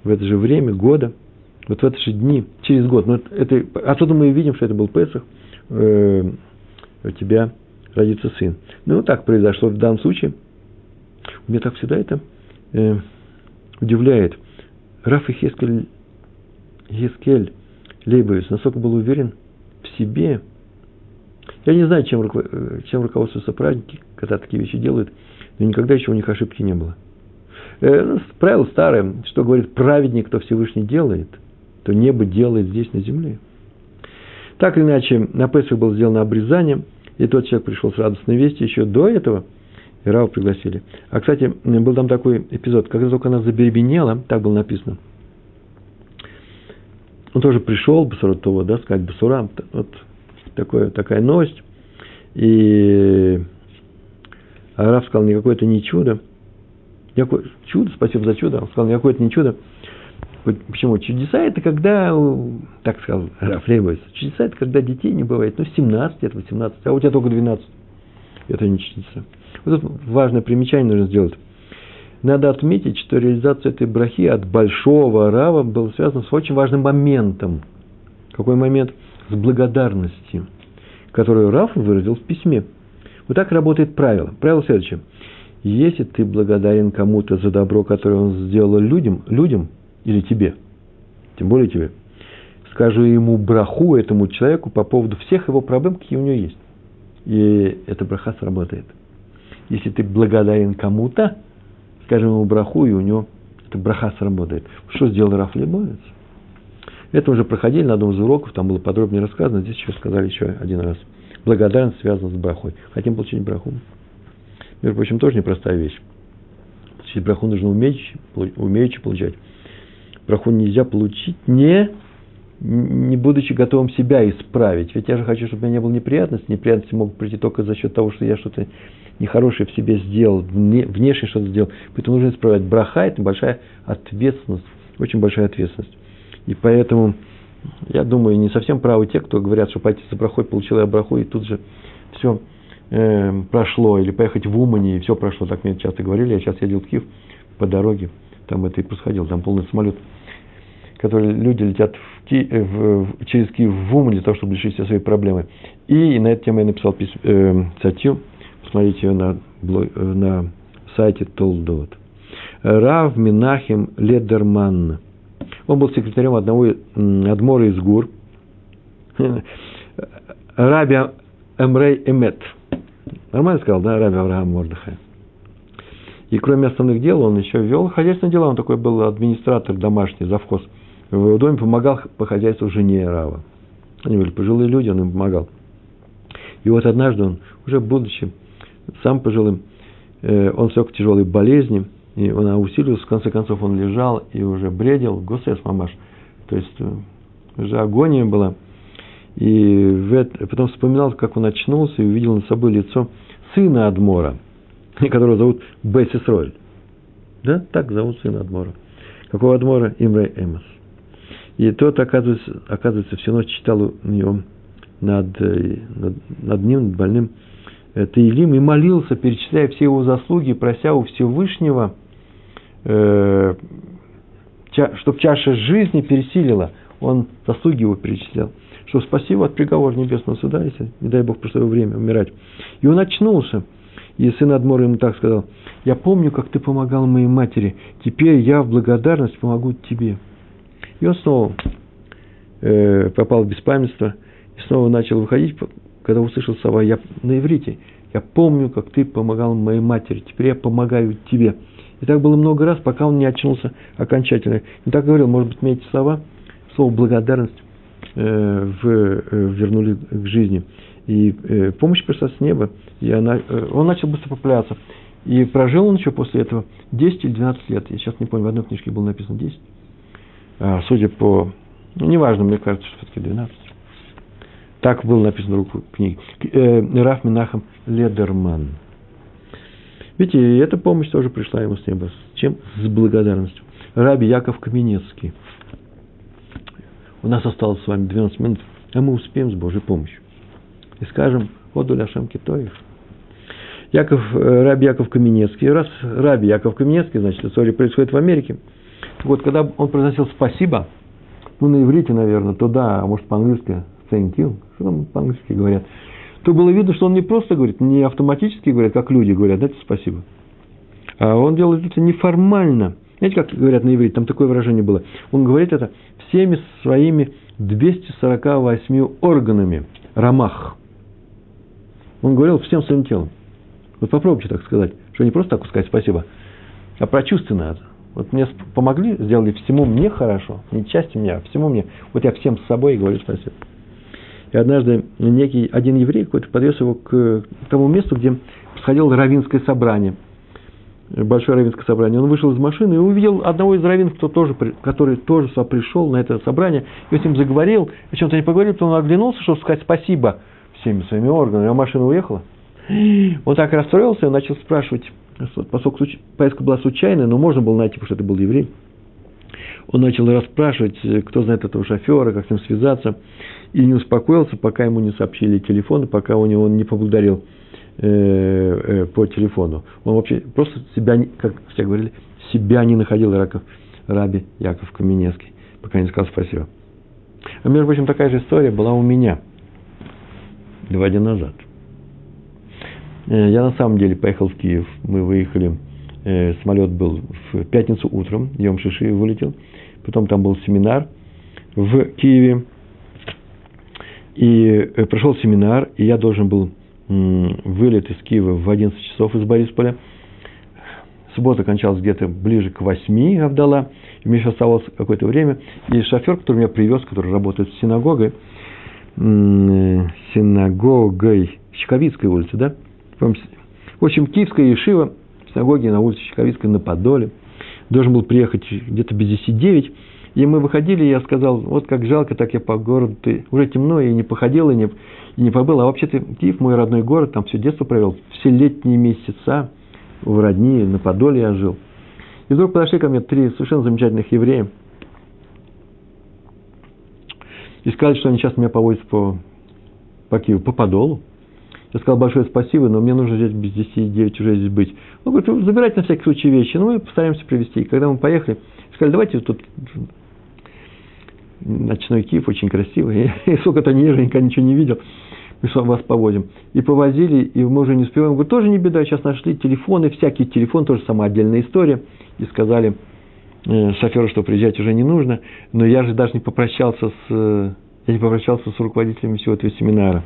в это же время года, вот в эти же дни, через год, ну, это, отсюда мы видим, что это был Песах, э, у тебя родится сын. Ну, так произошло в данном случае. Меня так всегда это э, удивляет. Раф и Хескель, Хескель Лейбовец настолько был уверен в себе. Я не знаю, чем, э, чем руководствуются праздники, когда такие вещи делают, но никогда еще у них ошибки не было. Э, ну, правило старое, что говорит праведник, кто Всевышний делает – то небо делает здесь на земле. Так или иначе, на Песах было сделано обрезание, и тот человек пришел с радостной вестью еще до этого, и Рау пригласили. А, кстати, был там такой эпизод, когда только она заберебенела, так было написано, он тоже пришел, Басура Това, да, сказать Басура, вот такое, такая новость, и Араб сказал, никакое это не чудо, никакое чудо, спасибо за чудо, он сказал, никакое это не чудо, Почему? Чудеса – это когда, так сказал Раф Лейбовец, чудеса – это когда детей не бывает, ну, 17 лет, 18, а у тебя только 12. Это не чудеса. Вот тут важное примечание нужно сделать. Надо отметить, что реализация этой брахи от большого рава была связана с очень важным моментом. Какой момент? С благодарностью, которую Раф выразил в письме. Вот так работает правило. Правило следующее. Если ты благодарен кому-то за добро, которое он сделал людям, людям – или тебе, тем более тебе, скажу ему браху, этому человеку, по поводу всех его проблем, какие у него есть. И эта браха сработает. Если ты благодарен кому-то, скажи ему браху, и у него эта браха сработает. Что сделал Раф Лебовец? Это уже проходили на одном из уроков, там было подробнее рассказано, здесь еще сказали еще один раз. Благодарность связана с брахой. Хотим получить браху. Между прочим, тоже непростая вещь. Получить браху нужно уметь, умеючи получать браху нельзя получить, не не будучи готовым себя исправить. Ведь я же хочу, чтобы у меня не было неприятностей. Неприятности могут прийти только за счет того, что я что-то нехорошее в себе сделал, внешне что-то сделал. Поэтому нужно исправлять. Браха – это большая ответственность, очень большая ответственность. И поэтому, я думаю, не совсем правы те, кто говорят, что пойти за брахой, получил я браху, и тут же все э, прошло. Или поехать в Умани, и все прошло. Так мне часто говорили. Я сейчас ездил в Киев по дороге, там это и происходило, там полный самолет которые люди летят в Ки, э, в, через Киев в Умань для того, чтобы решить все свои проблемы. И на эту тему я написал письмо, э, статью, посмотрите ее на, э, на сайте Толдот. Рав Минахим Ледерман. Он был секретарем одного адмора из Гур. Раби Эмрей Эмет. Нормально сказал, да, Раби Авраам Мордыхай. И кроме основных дел, он еще вел хозяйственные дела. Он такой был администратор домашний, завхоз в его доме помогал по хозяйству жене Рава. Они были пожилые люди, он им помогал. И вот однажды он, уже будучи сам пожилым, э, он все к тяжелой болезни, и она усилилась, в конце концов он лежал и уже бредил, госес мамаш, то есть э, уже агония была. И в это, потом вспоминал, как он очнулся и увидел над собой лицо сына Адмора, которого зовут Бесисроль. Да, так зовут сына Адмора. Какого Адмора? Имре Эмос. И тот, оказывается, оказывается, всю ночь читал у него над, э, над, над ним, над больным э, Таилим, и молился, перечисляя все его заслуги, прося у Всевышнего, э, чтобы чаша жизни пересилила. Он заслуги его перечислял. Что спасибо от приговора небесного суда, если, не дай Бог, пришло время умирать. И он очнулся. И сын Адмора ему так сказал, я помню, как ты помогал моей матери, теперь я в благодарность помогу тебе. И он снова э, попал в беспамятство, и снова начал выходить, когда услышал слова я, на иврите. Я помню, как ты помогал моей матери, теперь я помогаю тебе. И так было много раз, пока он не очнулся окончательно. И так говорил, может быть, мне эти слова, слово благодарность э, в, э, вернули к жизни. И э, помощь пришла с неба, и она, э, он начал быстро популяться. И прожил он еще после этого 10 или 12 лет. Я сейчас не помню, в одной книжке было написано 10. А, судя по... Ну, неважно, мне кажется, что все-таки 12. Так было написано в руку книги. Э, Раф Минахам Ледерман. Видите, эта помощь тоже пришла ему с неба. Чем? С благодарностью. Раби Яков Каменецкий. У нас осталось с вами 12 минут, а мы успеем с Божьей помощью. И скажем, Оду Ляшем Китоев. Яков, э, Раби Яков Каменецкий. Раз Раби Яков Каменецкий, значит, история происходит в Америке – вот, когда он произносил «спасибо», ну, на иврите, наверное, то да, а может, по-английски «thank you», что там по-английски говорят, то было видно, что он не просто говорит, не автоматически говорит, как люди говорят, дайте спасибо. А он делает это неформально. Знаете, как говорят на иврите, там такое выражение было. Он говорит это всеми своими 248 органами, рамах. Он говорил всем своим телом. Вот попробуйте так сказать, что не просто так сказать спасибо, а прочувственно это. Вот мне помогли, сделали всему мне хорошо, не части меня, а всему мне. Вот я всем с собой говорю спасибо. И однажды некий один еврей какой-то подвез его к тому месту, где происходило равинское собрание. Большое равинское собрание. Он вышел из машины и увидел одного из раввинов, кто тоже, который тоже пришел на это собрание. И с ним заговорил, о чем-то не поговорил, потом он оглянулся, чтобы сказать спасибо всеми своими органами, а машина уехала. Он так расстроился и начал спрашивать, поскольку поездка была случайная, но можно было найти, потому что это был еврей. Он начал расспрашивать, э, кто знает этого шофера, как с ним связаться, и не успокоился, пока ему не сообщили телефон, пока у него он не поблагодарил э, э, по телефону. Он вообще просто себя, как все говорили, себя не находил Раков, Раби Яков Каменецкий, пока не сказал спасибо. А между прочим, такая же история была у меня два дня назад – Э, я на самом деле поехал в Киев. Мы выехали, э, самолет был в пятницу утром, Йом Шиши вылетел. Потом там был семинар в Киеве. И э, прошел семинар, и я должен был вылет из Киева в 11 часов из Борисполя. Суббота кончалась где-то ближе к 8 Авдала. И мне еще оставалось какое-то время. И шофер, который меня привез, который работает в синагогой, синагогой Щековицкой улице, да, в общем, Киевская Ешива, синагоги на улице Чековицкой на Подоле, должен был приехать где-то без 10 9, И мы выходили, и я сказал, вот как жалко, так я по городу, ты уже темно, и не походил, и не, и не побыл. А вообще-то Киев мой родной город, там все детство провел, все летние месяца в родни, на Подоле я жил. И вдруг подошли ко мне три совершенно замечательных еврея, и сказали, что они сейчас меня повозят по, по Киеву, по Подолу. Я сказал большое спасибо, но мне нужно здесь без 10 9 уже здесь быть. Он говорит, забирайте на всякий случай вещи, ну мы постараемся привезти. И когда мы поехали, сказали, давайте тут ночной Киев очень красивый. И сколько-то ниже, никогда ничего не видел. Мы вас повозим. И повозили, и мы уже не успеваем. Говорю, тоже не беда, сейчас нашли телефоны, всякий телефон, тоже сама отдельная история. И сказали э, шоферу, что приезжать уже не нужно. Но я же даже не попрощался с, э, я не попрощался с руководителями всего этого семинара.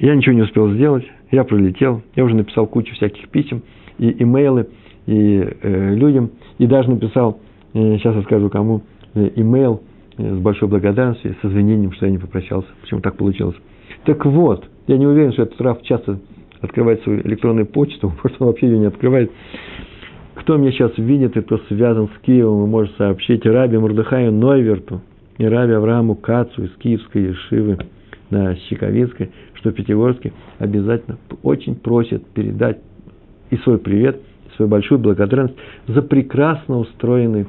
Я ничего не успел сделать, я пролетел, я уже написал кучу всяких писем и имейлы и э, людям, и даже написал, э, сейчас расскажу кому, э, имейл э, с большой благодарностью, с извинением, что я не попрощался. Почему так получилось? Так вот, я не уверен, что этот Раф часто открывает свою электронную почту, может, он вообще ее не открывает. Кто меня сейчас видит и кто связан с Киевом, вы можете сообщить Раби Мурдыхаю Нойверту и Раби Аврааму Кацу из Киевской Ешивы на Щековицкой, что в Пятигорске обязательно очень просят передать и свой привет, и свою большую благодарность за прекрасно устроенный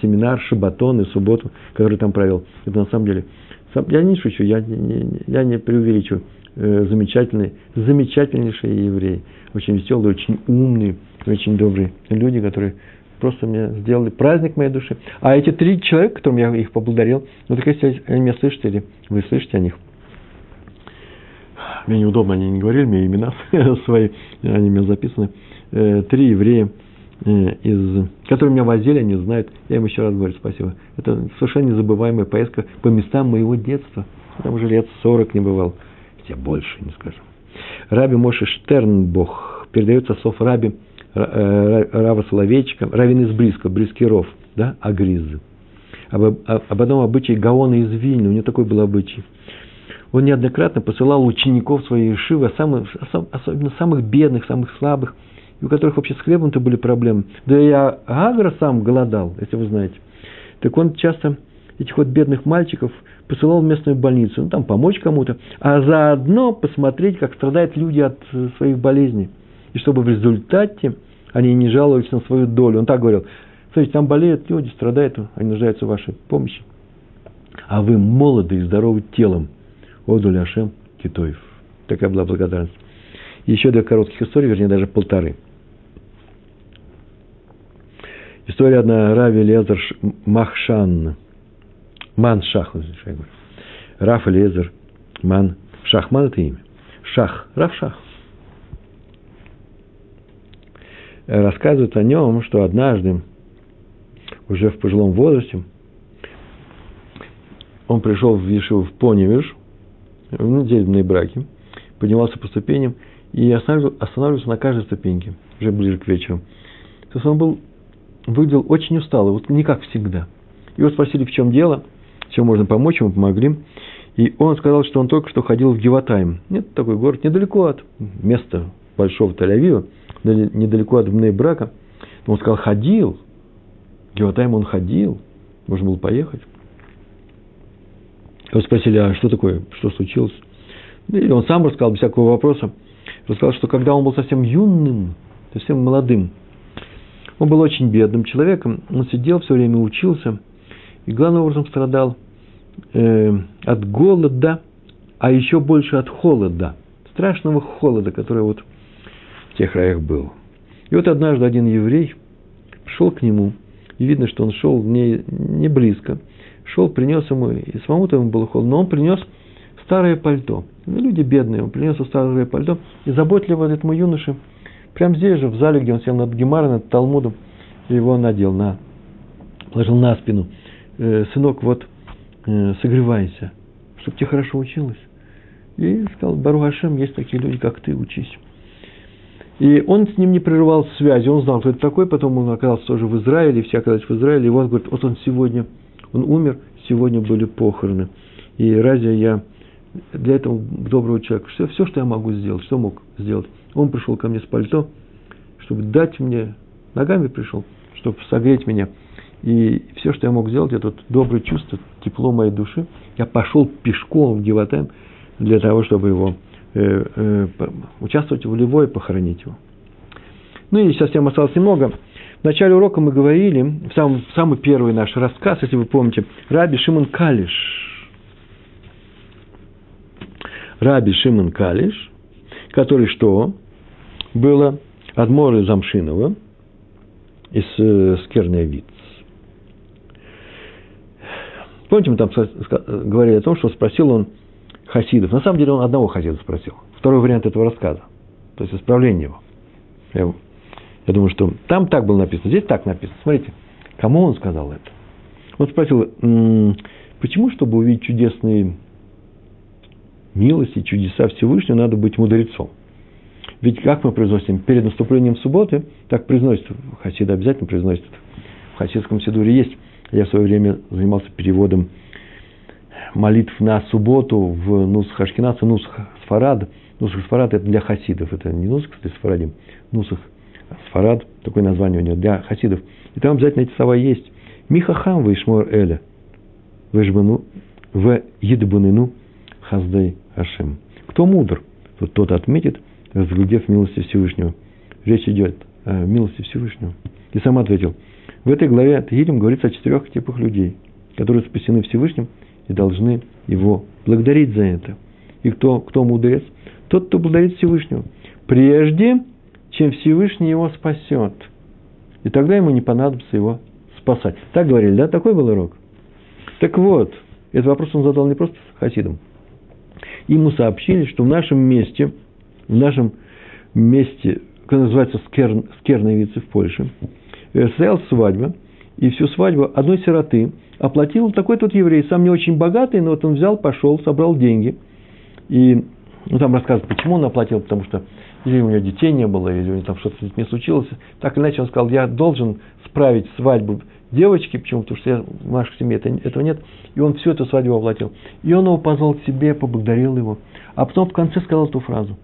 семинар, шабатон и субботу, который там провел. Это на самом деле, я не шучу, я не, я не преувеличиваю, э, замечательные, замечательнейшие евреи, очень веселые, очень умные, очень добрые люди, которые просто мне сделали праздник моей души. А эти три человека, которым я их поблагодарил, ну так если они меня слышите или вы слышите о них, мне неудобно, они не говорили мне имена свои, они у меня записаны. Э, три еврея, э, из, которые меня возили, они знают. Я им еще раз говорю спасибо. Это совершенно незабываемая поездка по местам моего детства. Там уже лет сорок не бывал. Хотя больше, не скажу. Раби Моше Штернбох передает со слов Раби э, Рава Соловейчика, Равин из Бриска, Брискиров, да, Агриз. Об, об одном обычае Гаона из Вильна, у него такой был обычай – он неоднократно посылал учеников своей Шивы, самых, особенно самых бедных, самых слабых, у которых вообще с хлебом-то были проблемы. Да и Агра сам голодал, если вы знаете. Так он часто этих вот бедных мальчиков посылал в местную больницу, ну, там помочь кому-то, а заодно посмотреть, как страдают люди от э, своих болезней. И чтобы в результате они не жаловались на свою долю. Он так говорил, смотрите, там болеют люди, страдают, они нуждаются в вашей помощи. А вы молоды и здоровы телом. Оду Ляшем Китоев. Такая была благодарность. еще две коротких историй, вернее, даже полторы. История одна Рави Лезер Махшан. Ман Шах, я говорю. Раф Лезер Ман Шахман это имя. Шах. Раф Шах. Рассказывает о нем, что однажды, уже в пожилом возрасте, он пришел в Вишиву в Поневиш, в недельные браки, поднимался по ступеням и останавливался на каждой ступеньке, уже ближе к вечеру. То есть он был, выглядел очень усталый, вот не как всегда. Его спросили, в чем дело, чем можно помочь, ему помогли. И он сказал, что он только что ходил в Геватайм. Нет, такой город недалеко от места большого Тель-Авива, недалеко от Брака. Но он сказал, ходил. В Геватайм он ходил. Можно было поехать. Его спросили, а что такое, что случилось? И он сам рассказал, без всякого вопроса, рассказал, что когда он был совсем юным, совсем молодым, он был очень бедным человеком, он сидел все время, учился, и главным образом страдал э, от голода, а еще больше от холода, страшного холода, который вот в тех краях был. И вот однажды один еврей пришел к нему, и видно, что он шел не, не близко, шел, принес ему, и самому-то ему было холодно, но он принес старое пальто. Ну, люди бедные, он принес старое пальто, и заботливо этому юноше, прямо здесь же, в зале, где он сел над Гемарой, над Талмудом, его надел на, положил на спину. Э, Сынок, вот, э, согревайся, чтобы тебе хорошо училось. И сказал, Бару Хашем, есть такие люди, как ты, учись. И он с ним не прерывал связи, он знал, кто это такой, потом он оказался тоже в Израиле, все оказались в Израиле, и он говорит, вот он сегодня он умер, сегодня были похороны. И разве я для этого доброго человека, все, все, что я могу сделать, что мог сделать? Он пришел ко мне с пальто, чтобы дать мне, ногами пришел, чтобы согреть меня И все, что я мог сделать, это вот доброе чувство, тепло моей души. Я пошел пешком в Гиватайм для того, чтобы его э, э, участвовать в Левой, похоронить его. Ну и сейчас совсем осталось немного. В начале урока мы говорили, в самый, самый первый наш рассказ, если вы помните, Раби Шимон Калиш. Раби Шимон Калиш, который что? Было Адмора Замшинова из э, Скерния Помните, мы там говорили о том, что спросил он хасидов. На самом деле он одного хасида спросил. Второй вариант этого рассказа. То есть исправление его. Я, я думаю, что там так было написано, здесь так написано. Смотрите, кому он сказал это? Он спросил, почему, чтобы увидеть чудесные милости, чудеса Всевышнего, надо быть мудрецом? Ведь как мы произносим перед наступлением субботы, так произносят, хасиды обязательно произносят. В хасидском сидуре есть. Я в свое время занимался переводом молитв на субботу в Нусах Ашкинаса, Нусах Сфарад. Нусах Сфарад – это для хасидов, это не Нусах, кстати, Сфарадим. Нусах Сфарад, такое название у него, для хасидов. И там обязательно эти слова есть. Михахам вейшмор эля, вейшбану, в едбанину хаздей Ашем. Кто мудр, тот, тот отметит, разглядев милости Всевышнего. Речь идет о милости Всевышнего. И сам ответил, в этой главе от Тегилим говорится о четырех типах людей, которые спасены Всевышним и должны его благодарить за это. И кто, кто мудрец? Тот, кто благодарит Всевышнего. Прежде, чем Всевышний его спасет. И тогда ему не понадобится его спасать. Так говорили, да? Такой был урок. Так вот, этот вопрос он задал не просто хасидам. Ему сообщили, что в нашем месте, в нашем месте, как называется Скер, Скерновицы в Польше, э, состоялась свадьба, и всю свадьбу одной сироты оплатил такой-то вот еврей, сам не очень богатый, но вот он взял, пошел, собрал деньги. И ну, там рассказывают, почему он оплатил, потому что или у него детей не было, или у него там что-то не случилось. Так иначе он сказал, я должен справить свадьбу девочки, почему? Потому что я, в нашей семье это, этого нет. И он всю эту свадьбу оплатил. И он его позвал к себе, поблагодарил его. А потом в конце сказал эту фразу.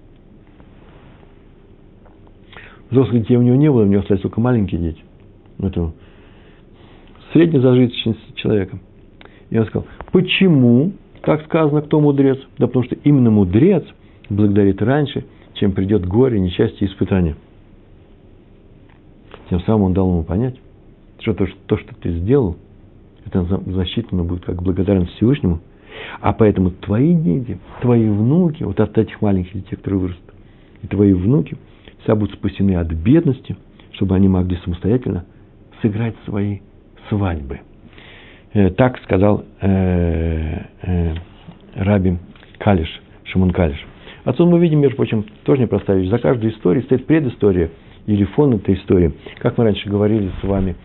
Взрослых детей у него не было, у него остались только маленькие дети. Это средняя зажиточность человека. И он сказал, почему, как сказано, кто мудрец? Да потому что именно мудрец благодарит раньше, чем придет горе, несчастье и испытание. Тем самым он дал ему понять, что то, то что ты сделал, это засчитано будет как благодарность Всевышнему, а поэтому твои дети, твои внуки, вот от этих маленьких детей, которые вырастут, и твои внуки все будут спасены от бедности, чтобы они могли самостоятельно сыграть свои свадьбы. Э, так сказал э, э, Раби Калиш, Шимон Калиш. Отсюда мы видим, между прочим, тоже непростая вещь. За каждой историей стоит предыстория или фон этой истории. Как мы раньше говорили с вами,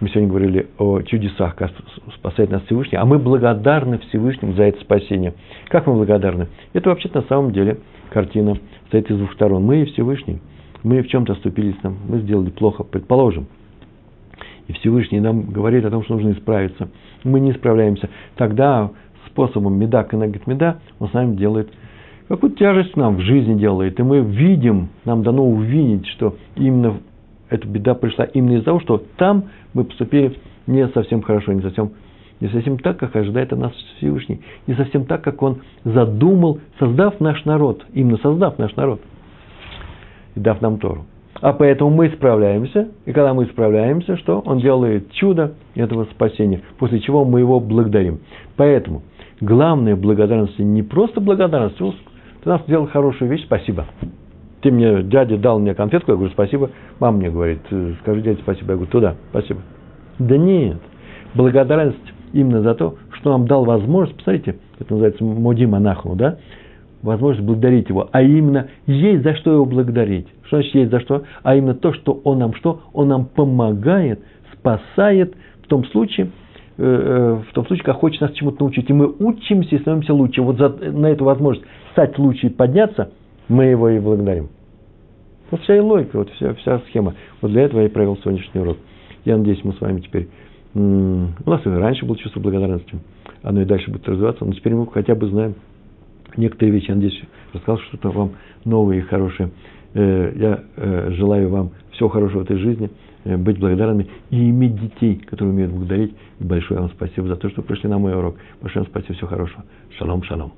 мы сегодня говорили о чудесах, как спасает нас Всевышний, а мы благодарны Всевышнему за это спасение. Как мы благодарны? Это вообще-то на самом деле картина стоит из двух сторон. Мы и Всевышний. Мы в чем-то оступились нам, мы сделали плохо, предположим – и Всевышний нам говорит о том, что нужно исправиться, мы не справляемся, тогда способом меда канагит меда он с нами делает какую-то тяжесть нам в жизни делает, и мы видим, нам дано увидеть, что именно эта беда пришла именно из-за того, что там мы поступили не совсем хорошо, не совсем, не совсем так, как ожидает от нас Всевышний, не совсем так, как Он задумал, создав наш народ, именно создав наш народ и дав нам Тору. А поэтому мы справляемся, и когда мы справляемся, что? Он делает чудо этого спасения, после чего мы его благодарим. Поэтому главная благодарность не просто благодарность, ты нас сделал хорошую вещь, спасибо. Ты мне, дядя дал мне конфетку, я говорю, спасибо. Мама мне говорит, скажи дяде спасибо. Я говорю, туда, спасибо. Да нет, благодарность именно за то, что нам дал возможность, посмотрите, это называется моди монаху, да, возможность благодарить его, а именно есть за что его благодарить. Что значит есть за что? А именно то, что он нам что? Он нам помогает, спасает в том случае, э, э, в том случае, как хочет нас чему-то научить. И мы учимся и становимся лучше. Вот за, на эту возможность стать лучше и подняться, мы его и благодарим. Вот вся и логика, вот вся, вся схема. Вот для этого я и провел сегодняшний урок. Я надеюсь, мы с вами теперь... У нас и раньше было чувство благодарности, оно и дальше будет развиваться, но теперь мы хотя бы знаем, некоторые вещи, я надеюсь, рассказал что-то вам новое и хорошее. Э, я э, желаю вам всего хорошего в этой жизни, э, быть благодарными и иметь детей, которые умеют благодарить. И большое вам спасибо за то, что пришли на мой урок. Большое вам спасибо, всего хорошего. Шалом, шалом.